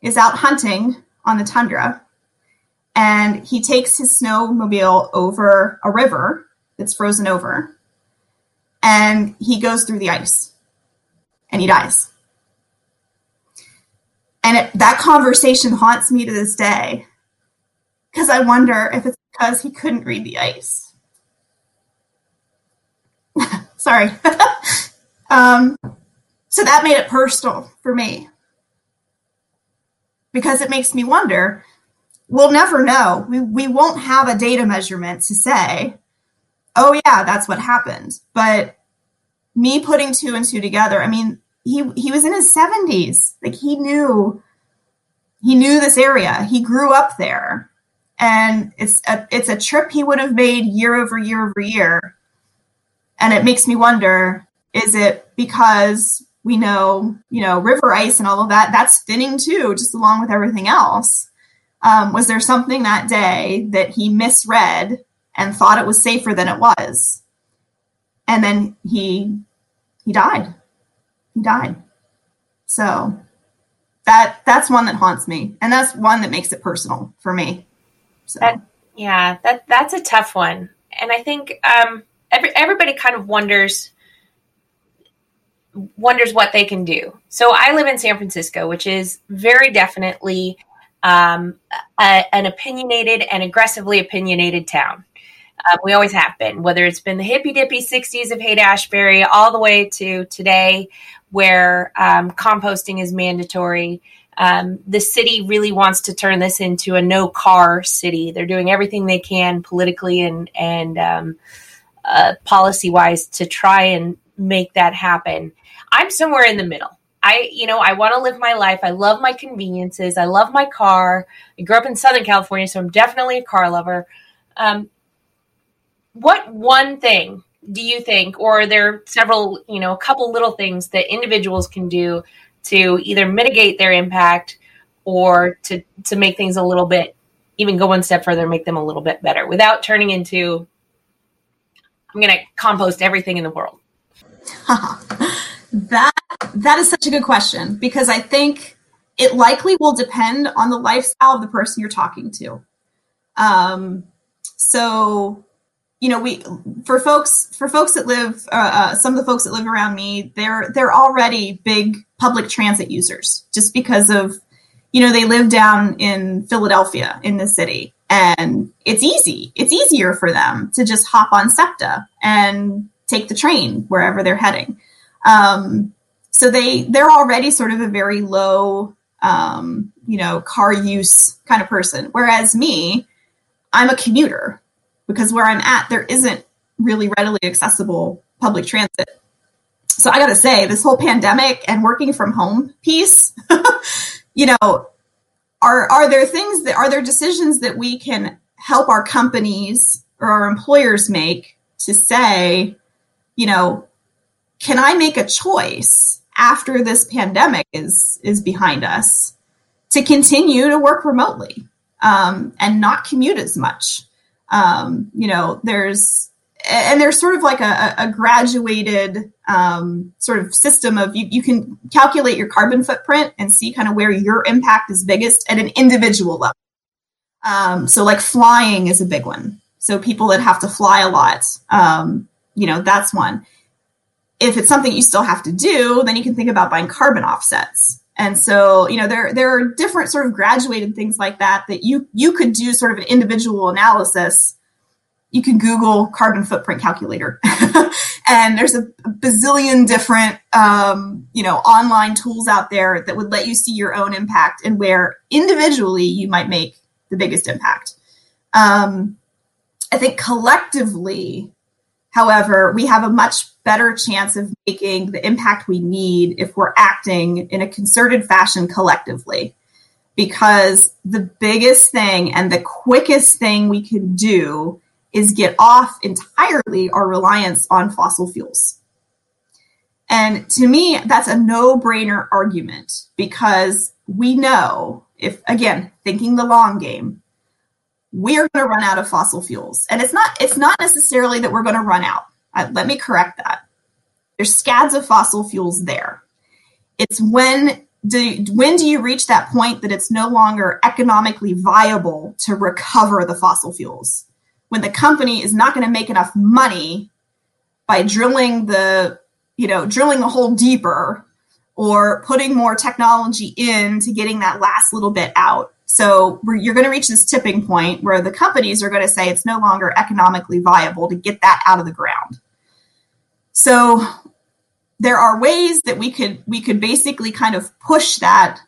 is out hunting on the tundra and he takes his snowmobile over a river that's frozen over and he goes through the ice and he dies. And it, that conversation haunts me to this day because I wonder if it's because he couldn't read the ice. Sorry. um, so that made it personal for me because it makes me wonder we'll never know. We, we won't have a data measurement to say, oh, yeah, that's what happened. But me putting two and two together, I mean, he, he was in his 70s. Like he knew he knew this area. He grew up there and it's a it's a trip he would have made year over year over year. And it makes me wonder: is it because we know, you know, river ice and all of that that's thinning too, just along with everything else? Um, was there something that day that he misread and thought it was safer than it was? And then he he died. He died. So that that's one that haunts me, and that's one that makes it personal for me. So. That, yeah, that that's a tough one, and I think um, every, everybody kind of wonders wonders what they can do. So I live in San Francisco, which is very definitely um, a, an opinionated and aggressively opinionated town. Uh, we always have been, whether it's been the hippy dippy 60s of Haight Ashbury all the way to today, where um, composting is mandatory. Um, the city really wants to turn this into a no car city. They're doing everything they can politically and and um, uh, policy wise to try and make that happen. I'm somewhere in the middle. I, you know, I want to live my life. I love my conveniences. I love my car. I grew up in Southern California, so I'm definitely a car lover. Um, what one thing do you think, or are there several, you know, a couple little things that individuals can do to either mitigate their impact or to to make things a little bit, even go one step further, make them a little bit better without turning into, I'm going to compost everything in the world. that that is such a good question because I think it likely will depend on the lifestyle of the person you're talking to. Um, so you know we for folks for folks that live uh, uh, some of the folks that live around me they're they're already big public transit users just because of you know they live down in philadelphia in the city and it's easy it's easier for them to just hop on septa and take the train wherever they're heading um, so they they're already sort of a very low um, you know car use kind of person whereas me i'm a commuter because where I'm at, there isn't really readily accessible public transit. So I got to say, this whole pandemic and working from home piece, you know, are are there things that are there decisions that we can help our companies or our employers make to say, you know, can I make a choice after this pandemic is is behind us to continue to work remotely um, and not commute as much? um, you know, there's and there's sort of like a, a graduated um, sort of system of you, you can calculate your carbon footprint and see kind of where your impact is biggest at an individual level. Um, so like flying is a big one. So people that have to fly a lot, um, you know, that's one. If it's something you still have to do, then you can think about buying carbon offsets. And so, you know, there there are different sort of graduated things like that that you you could do sort of an individual analysis. You can Google carbon footprint calculator, and there's a bazillion different um, you know online tools out there that would let you see your own impact and where individually you might make the biggest impact. Um, I think collectively, however, we have a much better chance of making the impact we need if we're acting in a concerted fashion collectively. Because the biggest thing and the quickest thing we can do is get off entirely our reliance on fossil fuels. And to me, that's a no brainer argument because we know if, again, thinking the long game, we're going to run out of fossil fuels. And it's not, it's not necessarily that we're going to run out uh, let me correct that. There's scads of fossil fuels there. It's when do when do you reach that point that it's no longer economically viable to recover the fossil fuels? When the company is not going to make enough money by drilling the you know drilling a hole deeper or putting more technology into getting that last little bit out. So you're going to reach this tipping point where the companies are going to say it's no longer economically viable to get that out of the ground. So there are ways that we could we could basically kind of push that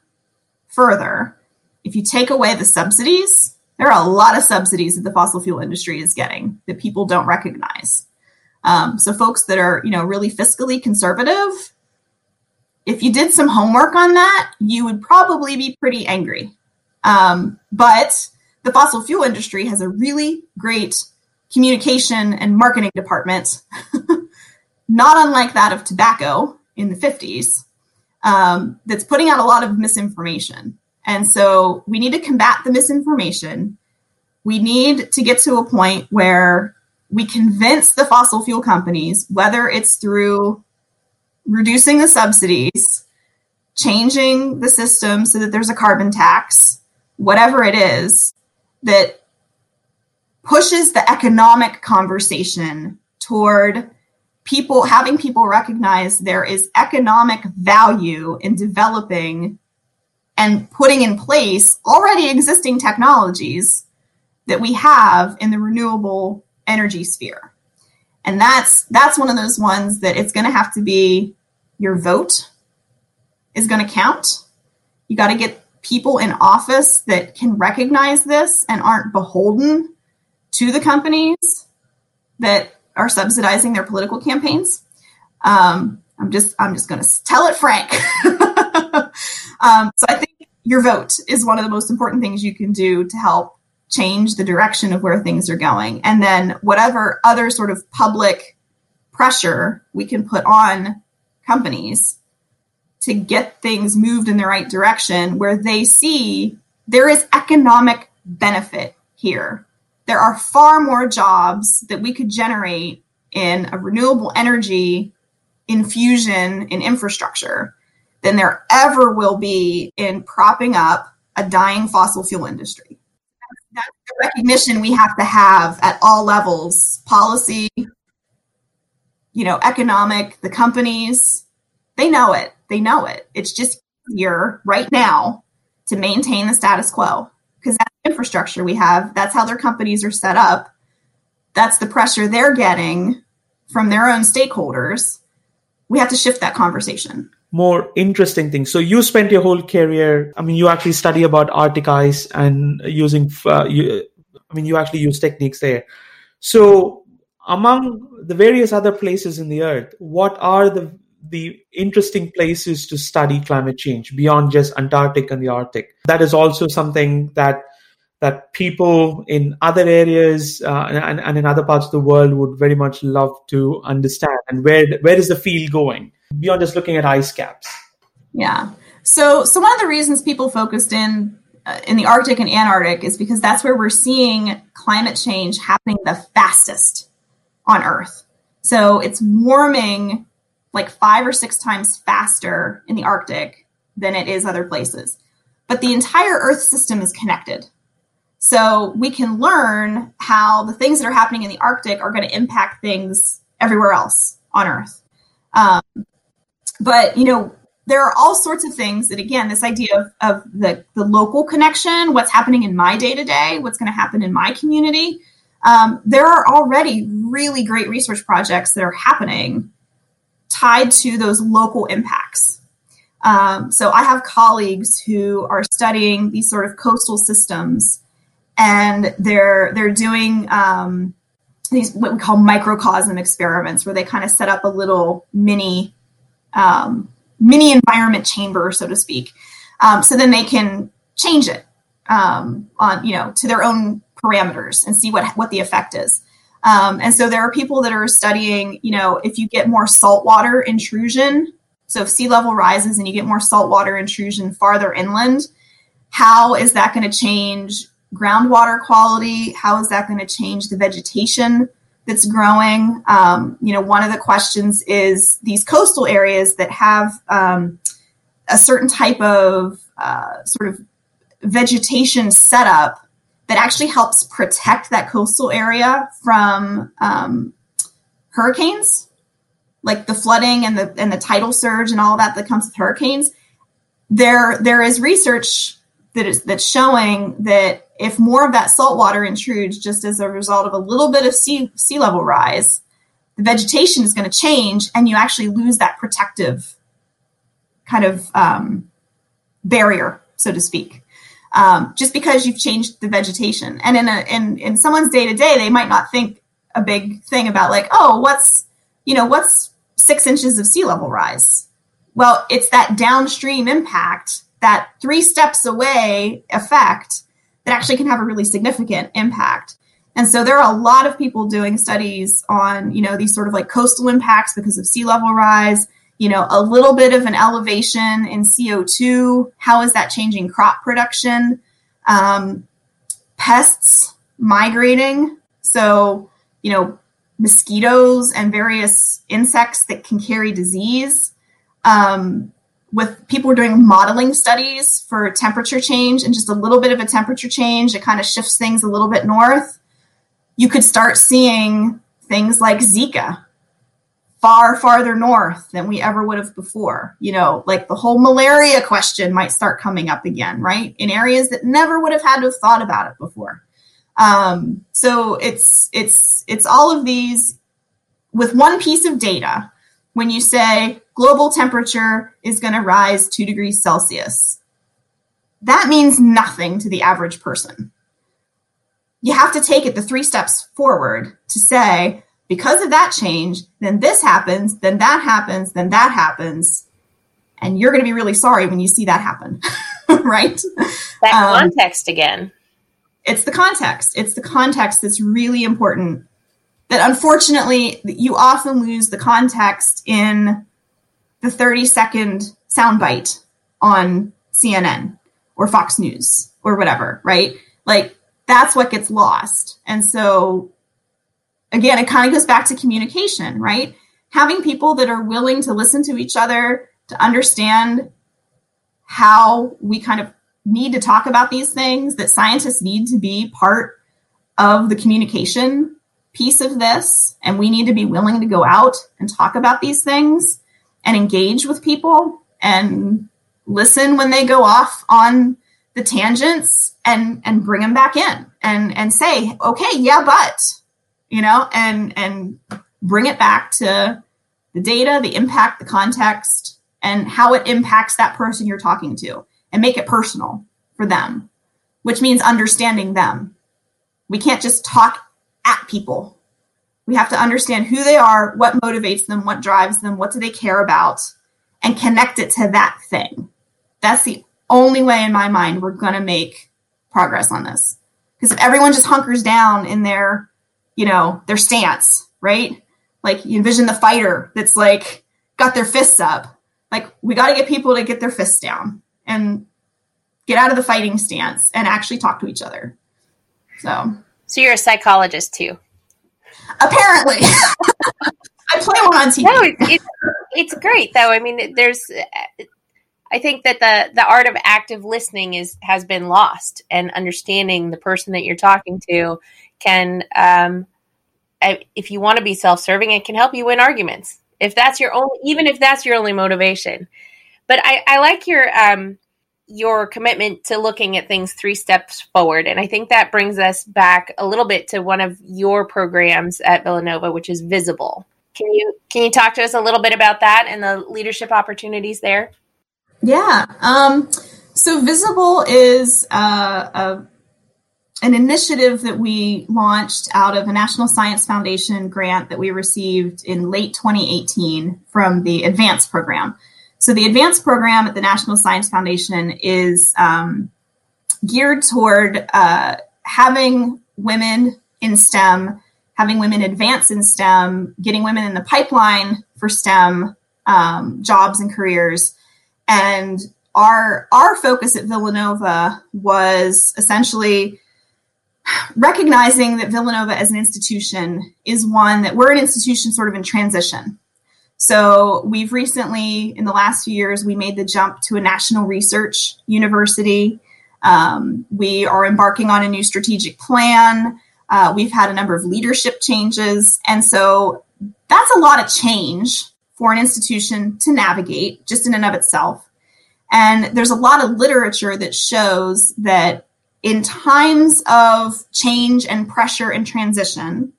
further. If you take away the subsidies, there are a lot of subsidies that the fossil fuel industry is getting that people don't recognize. Um, so folks that are you know really fiscally conservative, if you did some homework on that, you would probably be pretty angry um, but the fossil fuel industry has a really great communication and marketing department, not unlike that of tobacco in the 50s, um, that's putting out a lot of misinformation. And so we need to combat the misinformation. We need to get to a point where we convince the fossil fuel companies, whether it's through reducing the subsidies, changing the system so that there's a carbon tax, whatever it is, that pushes the economic conversation toward people having people recognize there is economic value in developing and putting in place already existing technologies that we have in the renewable energy sphere. And that's that's one of those ones that it's going to have to be your vote is going to count. You got to get people in office that can recognize this and aren't beholden to the companies that are subsidizing their political campaigns. Um, I'm just I'm just going to tell it frank. um, so I think your vote is one of the most important things you can do to help change the direction of where things are going, and then whatever other sort of public pressure we can put on companies to get things moved in the right direction where they see there is economic benefit here there are far more jobs that we could generate in a renewable energy infusion in infrastructure than there ever will be in propping up a dying fossil fuel industry. That's the recognition we have to have at all levels policy, you know, economic, the companies, they know it. They know it. It's just easier right now to maintain the status quo because that's the infrastructure we have. That's how their companies are set up. That's the pressure they're getting from their own stakeholders. We have to shift that conversation. More interesting things. So you spent your whole career. I mean, you actually study about Arctic ice and using. Uh, you, I mean, you actually use techniques there. So among the various other places in the Earth, what are the the interesting places to study climate change beyond just Antarctic and the Arctic? That is also something that that people in other areas uh, and, and in other parts of the world would very much love to understand. And where where is the field going beyond just looking at ice caps? Yeah. So so one of the reasons people focused in uh, in the Arctic and Antarctic is because that's where we're seeing climate change happening the fastest on Earth. So it's warming like five or six times faster in the Arctic than it is other places. But the entire Earth system is connected. So we can learn how the things that are happening in the Arctic are going to impact things everywhere else on Earth. Um, but you know, there are all sorts of things that again, this idea of, of the, the local connection, what's happening in my day to day, what's going to happen in my community. Um, there are already really great research projects that are happening tied to those local impacts. Um, so I have colleagues who are studying these sort of coastal systems and they're they're doing um, these what we call microcosm experiments, where they kind of set up a little mini um, mini environment chamber, so to speak. Um, so then they can change it um, on you know to their own parameters and see what what the effect is. Um, and so there are people that are studying, you know, if you get more saltwater intrusion, so if sea level rises and you get more saltwater intrusion farther inland, how is that going to change groundwater quality? How is that going to change the vegetation that's growing? Um, you know, one of the questions is these coastal areas that have um, a certain type of uh, sort of vegetation setup that actually helps protect that coastal area from um, hurricanes, like the flooding and the and the tidal surge and all that that comes with hurricanes. There, there is research that is that's showing that if more of that salt water intrudes just as a result of a little bit of sea sea level rise, the vegetation is going to change, and you actually lose that protective kind of um, barrier, so to speak. Um, just because you've changed the vegetation, and in a in in someone's day to day, they might not think a big thing about like, oh, what's you know what's six inches of sea level rise? Well, it's that downstream impact that three steps away effect that actually can have a really significant impact. And so there are a lot of people doing studies on, you know, these sort of like coastal impacts because of sea level rise, you know, a little bit of an elevation in CO2. How is that changing crop production? Um, pests migrating. So, you know, mosquitoes and various insects that can carry disease. Um, with people doing modeling studies for temperature change and just a little bit of a temperature change, it kind of shifts things a little bit north. You could start seeing things like Zika far farther north than we ever would have before. You know, like the whole malaria question might start coming up again, right? In areas that never would have had to have thought about it before. Um, so it's it's it's all of these with one piece of data. When you say global temperature is going to rise two degrees Celsius, that means nothing to the average person. You have to take it the three steps forward to say, because of that change, then this happens, then that happens, then that happens. And you're going to be really sorry when you see that happen, right? That um, context again it's the context. It's the context that's really important. That unfortunately, you often lose the context in the 30 second soundbite on CNN or Fox News or whatever, right? Like that's what gets lost. And so, again, it kind of goes back to communication, right? Having people that are willing to listen to each other, to understand how we kind of need to talk about these things, that scientists need to be part of the communication piece of this. And we need to be willing to go out and talk about these things and engage with people and listen when they go off on the tangents and and bring them back in and and say okay yeah but you know and and bring it back to the data the impact the context and how it impacts that person you're talking to and make it personal for them, which means understanding them. We can't just talk at people. We have to understand who they are, what motivates them, what drives them, what do they care about, and connect it to that thing. That's the only way, in my mind, we're going to make progress on this. Because if everyone just hunkers down in their, you know, their stance, right? Like you envision the fighter that's like got their fists up. Like we got to get people to get their fists down. And get out of the fighting stance and actually talk to each other. So, so you're a psychologist too. Apparently, I play one on TV. No, it's, it's, it's great though. I mean, there's, I think that the the art of active listening is has been lost, and understanding the person that you're talking to can, um, if you want to be self serving, it can help you win arguments. If that's your only, even if that's your only motivation. But I, I like your um, your commitment to looking at things three steps forward. And I think that brings us back a little bit to one of your programs at Villanova, which is Visible. Can you can you talk to us a little bit about that and the leadership opportunities there? Yeah. Um, so Visible is uh, a, an initiative that we launched out of a National Science Foundation grant that we received in late 2018 from the Advance program. So the Advance program at the National Science Foundation is um, geared toward uh, having women in STEM, having women advance in STEM, getting women in the pipeline for STEM um, jobs and careers. And our our focus at Villanova was essentially recognizing that Villanova as an institution is one that we're an institution sort of in transition. So we've recently, in the last few years, we made the jump to a national research university. Um, we are embarking on a new strategic plan. Uh, we've had a number of leadership changes. And so that's a lot of change for an institution to navigate just in and of itself. And there's a lot of literature that shows that in times of change and pressure and transition,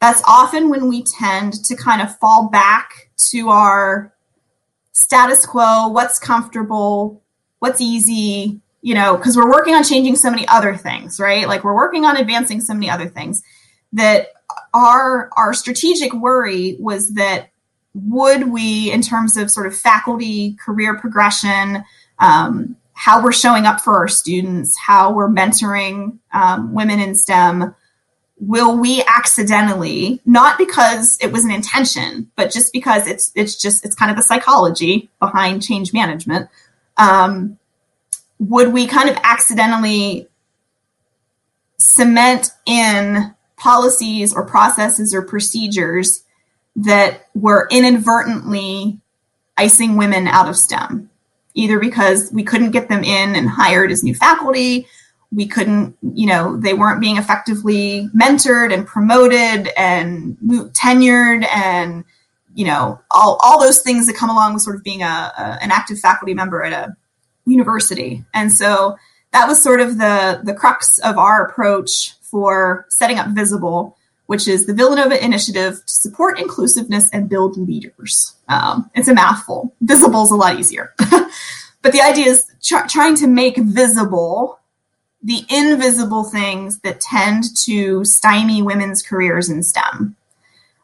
that's often when we tend to kind of fall back to our status quo, what's comfortable, what's easy, you know, because we're working on changing so many other things, right? Like we're working on advancing so many other things that our our strategic worry was that would we, in terms of sort of faculty career progression, um, how we're showing up for our students, how we're mentoring um, women in STEM, will we accidentally, not because it was an intention, but just because it's it's just it's kind of the psychology behind change management, um, would we kind of accidentally cement in policies or processes or procedures that were inadvertently icing women out of STEM, either because we couldn't get them in and hired as new faculty, we couldn't, you know, they weren't being effectively mentored and promoted and tenured and, you know, all, all those things that come along with sort of being a, a an active faculty member at a university. And so that was sort of the the crux of our approach for setting up Visible, which is the Villanova Initiative to support inclusiveness and build leaders. Um, it's a mouthful. Visible is a lot easier. but the idea is tr- trying to make visible the invisible things that tend to stymie women's careers in STEM.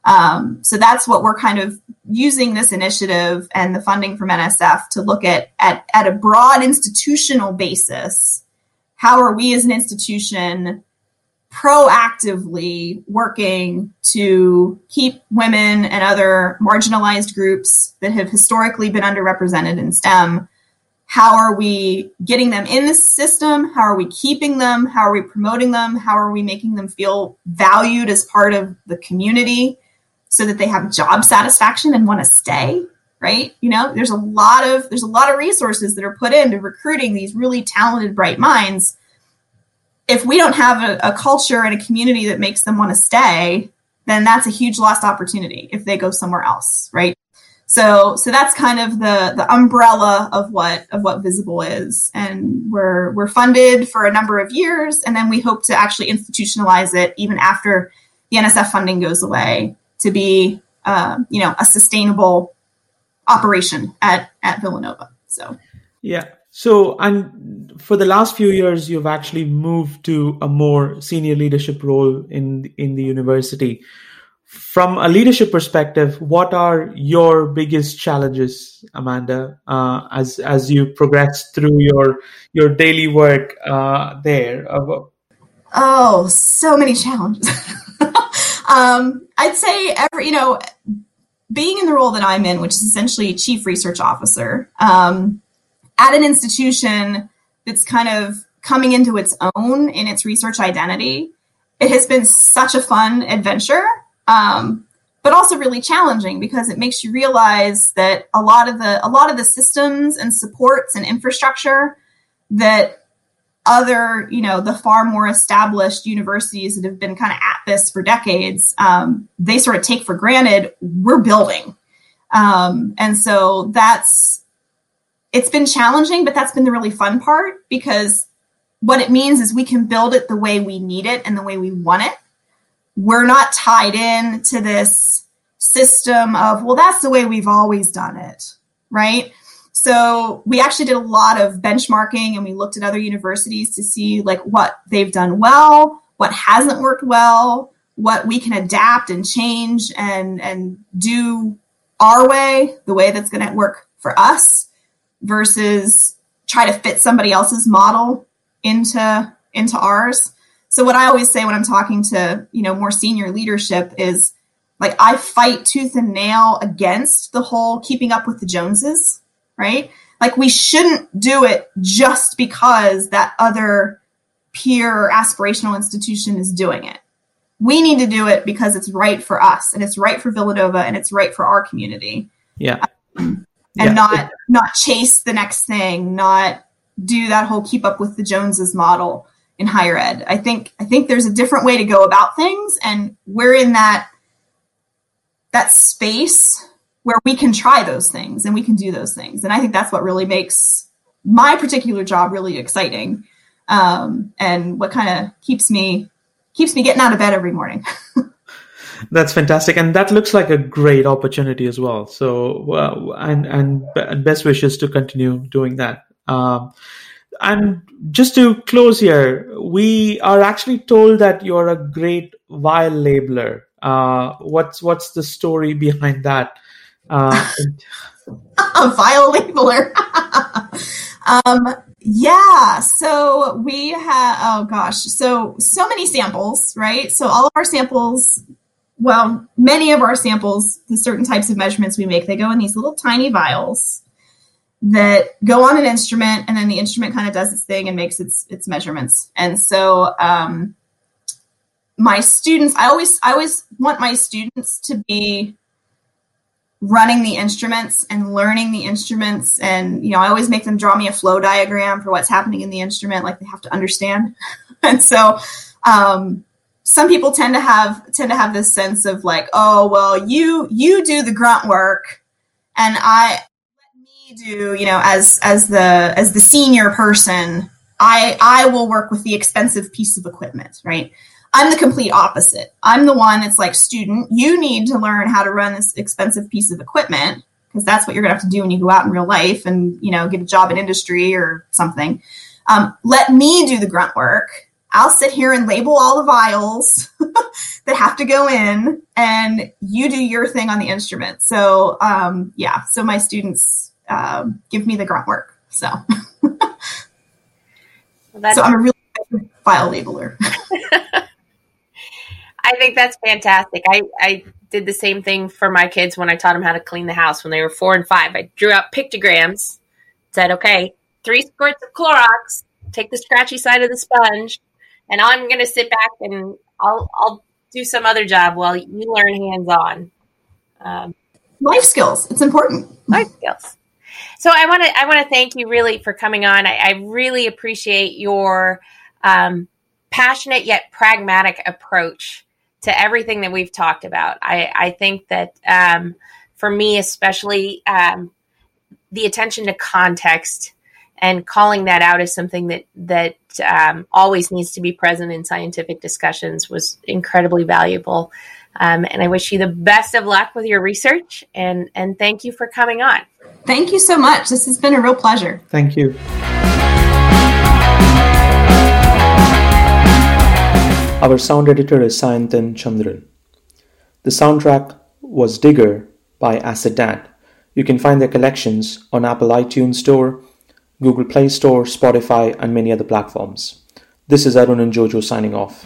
Um, so that's what we're kind of using this initiative and the funding from NSF to look at, at at a broad institutional basis. How are we as an institution proactively working to keep women and other marginalized groups that have historically been underrepresented in STEM? How are we getting them in the system? How are we keeping them? How are we promoting them? How are we making them feel valued as part of the community? so that they have job satisfaction and want to stay right you know there's a lot of there's a lot of resources that are put into recruiting these really talented bright minds if we don't have a, a culture and a community that makes them want to stay then that's a huge lost opportunity if they go somewhere else right so so that's kind of the the umbrella of what of what visible is and we're we're funded for a number of years and then we hope to actually institutionalize it even after the nsf funding goes away to be, uh, you know, a sustainable operation at at Villanova. So, yeah. So, and for the last few years, you've actually moved to a more senior leadership role in in the university. From a leadership perspective, what are your biggest challenges, Amanda, uh, as as you progress through your your daily work uh, there? Oh, so many challenges. Um, I'd say every, you know, being in the role that I'm in, which is essentially chief research officer, um, at an institution that's kind of coming into its own in its research identity, it has been such a fun adventure, um, but also really challenging because it makes you realize that a lot of the a lot of the systems and supports and infrastructure that other, you know, the far more established universities that have been kind of at this for decades, um, they sort of take for granted we're building. Um, and so that's, it's been challenging, but that's been the really fun part because what it means is we can build it the way we need it and the way we want it. We're not tied in to this system of, well, that's the way we've always done it, right? So we actually did a lot of benchmarking and we looked at other universities to see like what they've done well, what hasn't worked well, what we can adapt and change and and do our way, the way that's going to work for us versus try to fit somebody else's model into into ours. So what I always say when I'm talking to, you know, more senior leadership is like I fight tooth and nail against the whole keeping up with the Joneses right? Like we shouldn't do it just because that other peer aspirational institution is doing it. We need to do it because it's right for us and it's right for Villanova and it's right for our community. Yeah. Um, and yeah. not not chase the next thing, not do that whole keep up with the Joneses model in higher ed. I think I think there's a different way to go about things and we're in that that space where we can try those things and we can do those things. And I think that's what really makes my particular job really exciting. Um, and what kind of keeps me keeps me getting out of bed every morning. That's fantastic, and that looks like a great opportunity as well. So, uh, and and best wishes to continue doing that. Um, and just to close here, we are actually told that you're a great vial labeler. Uh, what's what's the story behind that? Uh, a vial labeler. um, Yeah, so we have, oh gosh, so, so many samples, right? So all of our samples, well, many of our samples, the certain types of measurements we make, they go in these little tiny vials that go on an instrument and then the instrument kind of does its thing and makes its its measurements. And so um, my students i always i always want my students to be running the instruments and learning the instruments. And you know i always make them draw me a flow diagram for what's happening in the instrument like they have to understand. And so um, some people tend to have tend to have this sense of like oh well you you do the grunt work and i do you know as as the as the senior person i i will work with the expensive piece of equipment right I'm the complete opposite. I'm the one that's like, student, you need to learn how to run this expensive piece of equipment because that's what you're to have to do when you go out in real life and you know get a job in industry or something. Um, let me do the grunt work. I'll sit here and label all the vials that have to go in, and you do your thing on the instrument. So um, yeah, so my students um, give me the grunt work. So, well, so I'm a really file labeler. I think that's fantastic. I, I did the same thing for my kids when I taught them how to clean the house when they were four and five. I drew out pictograms, said, okay, three squirts of Clorox, take the scratchy side of the sponge, and I'm going to sit back and I'll, I'll do some other job while you learn hands on. Um, life skills. It's important. Life skills. So I want to I want to thank you really for coming on. I, I really appreciate your um, passionate yet pragmatic approach to everything that we've talked about. I, I think that um, for me, especially, um, the attention to context and calling that out is something that that um, always needs to be present in scientific discussions was incredibly valuable. Um, and I wish you the best of luck with your research and and thank you for coming on. Thank you so much. This has been a real pleasure. Thank you. Our sound editor is Sayantan Chandran. The soundtrack was Digger by Acid Dad. You can find their collections on Apple iTunes Store, Google Play Store, Spotify, and many other platforms. This is Arun and Jojo signing off.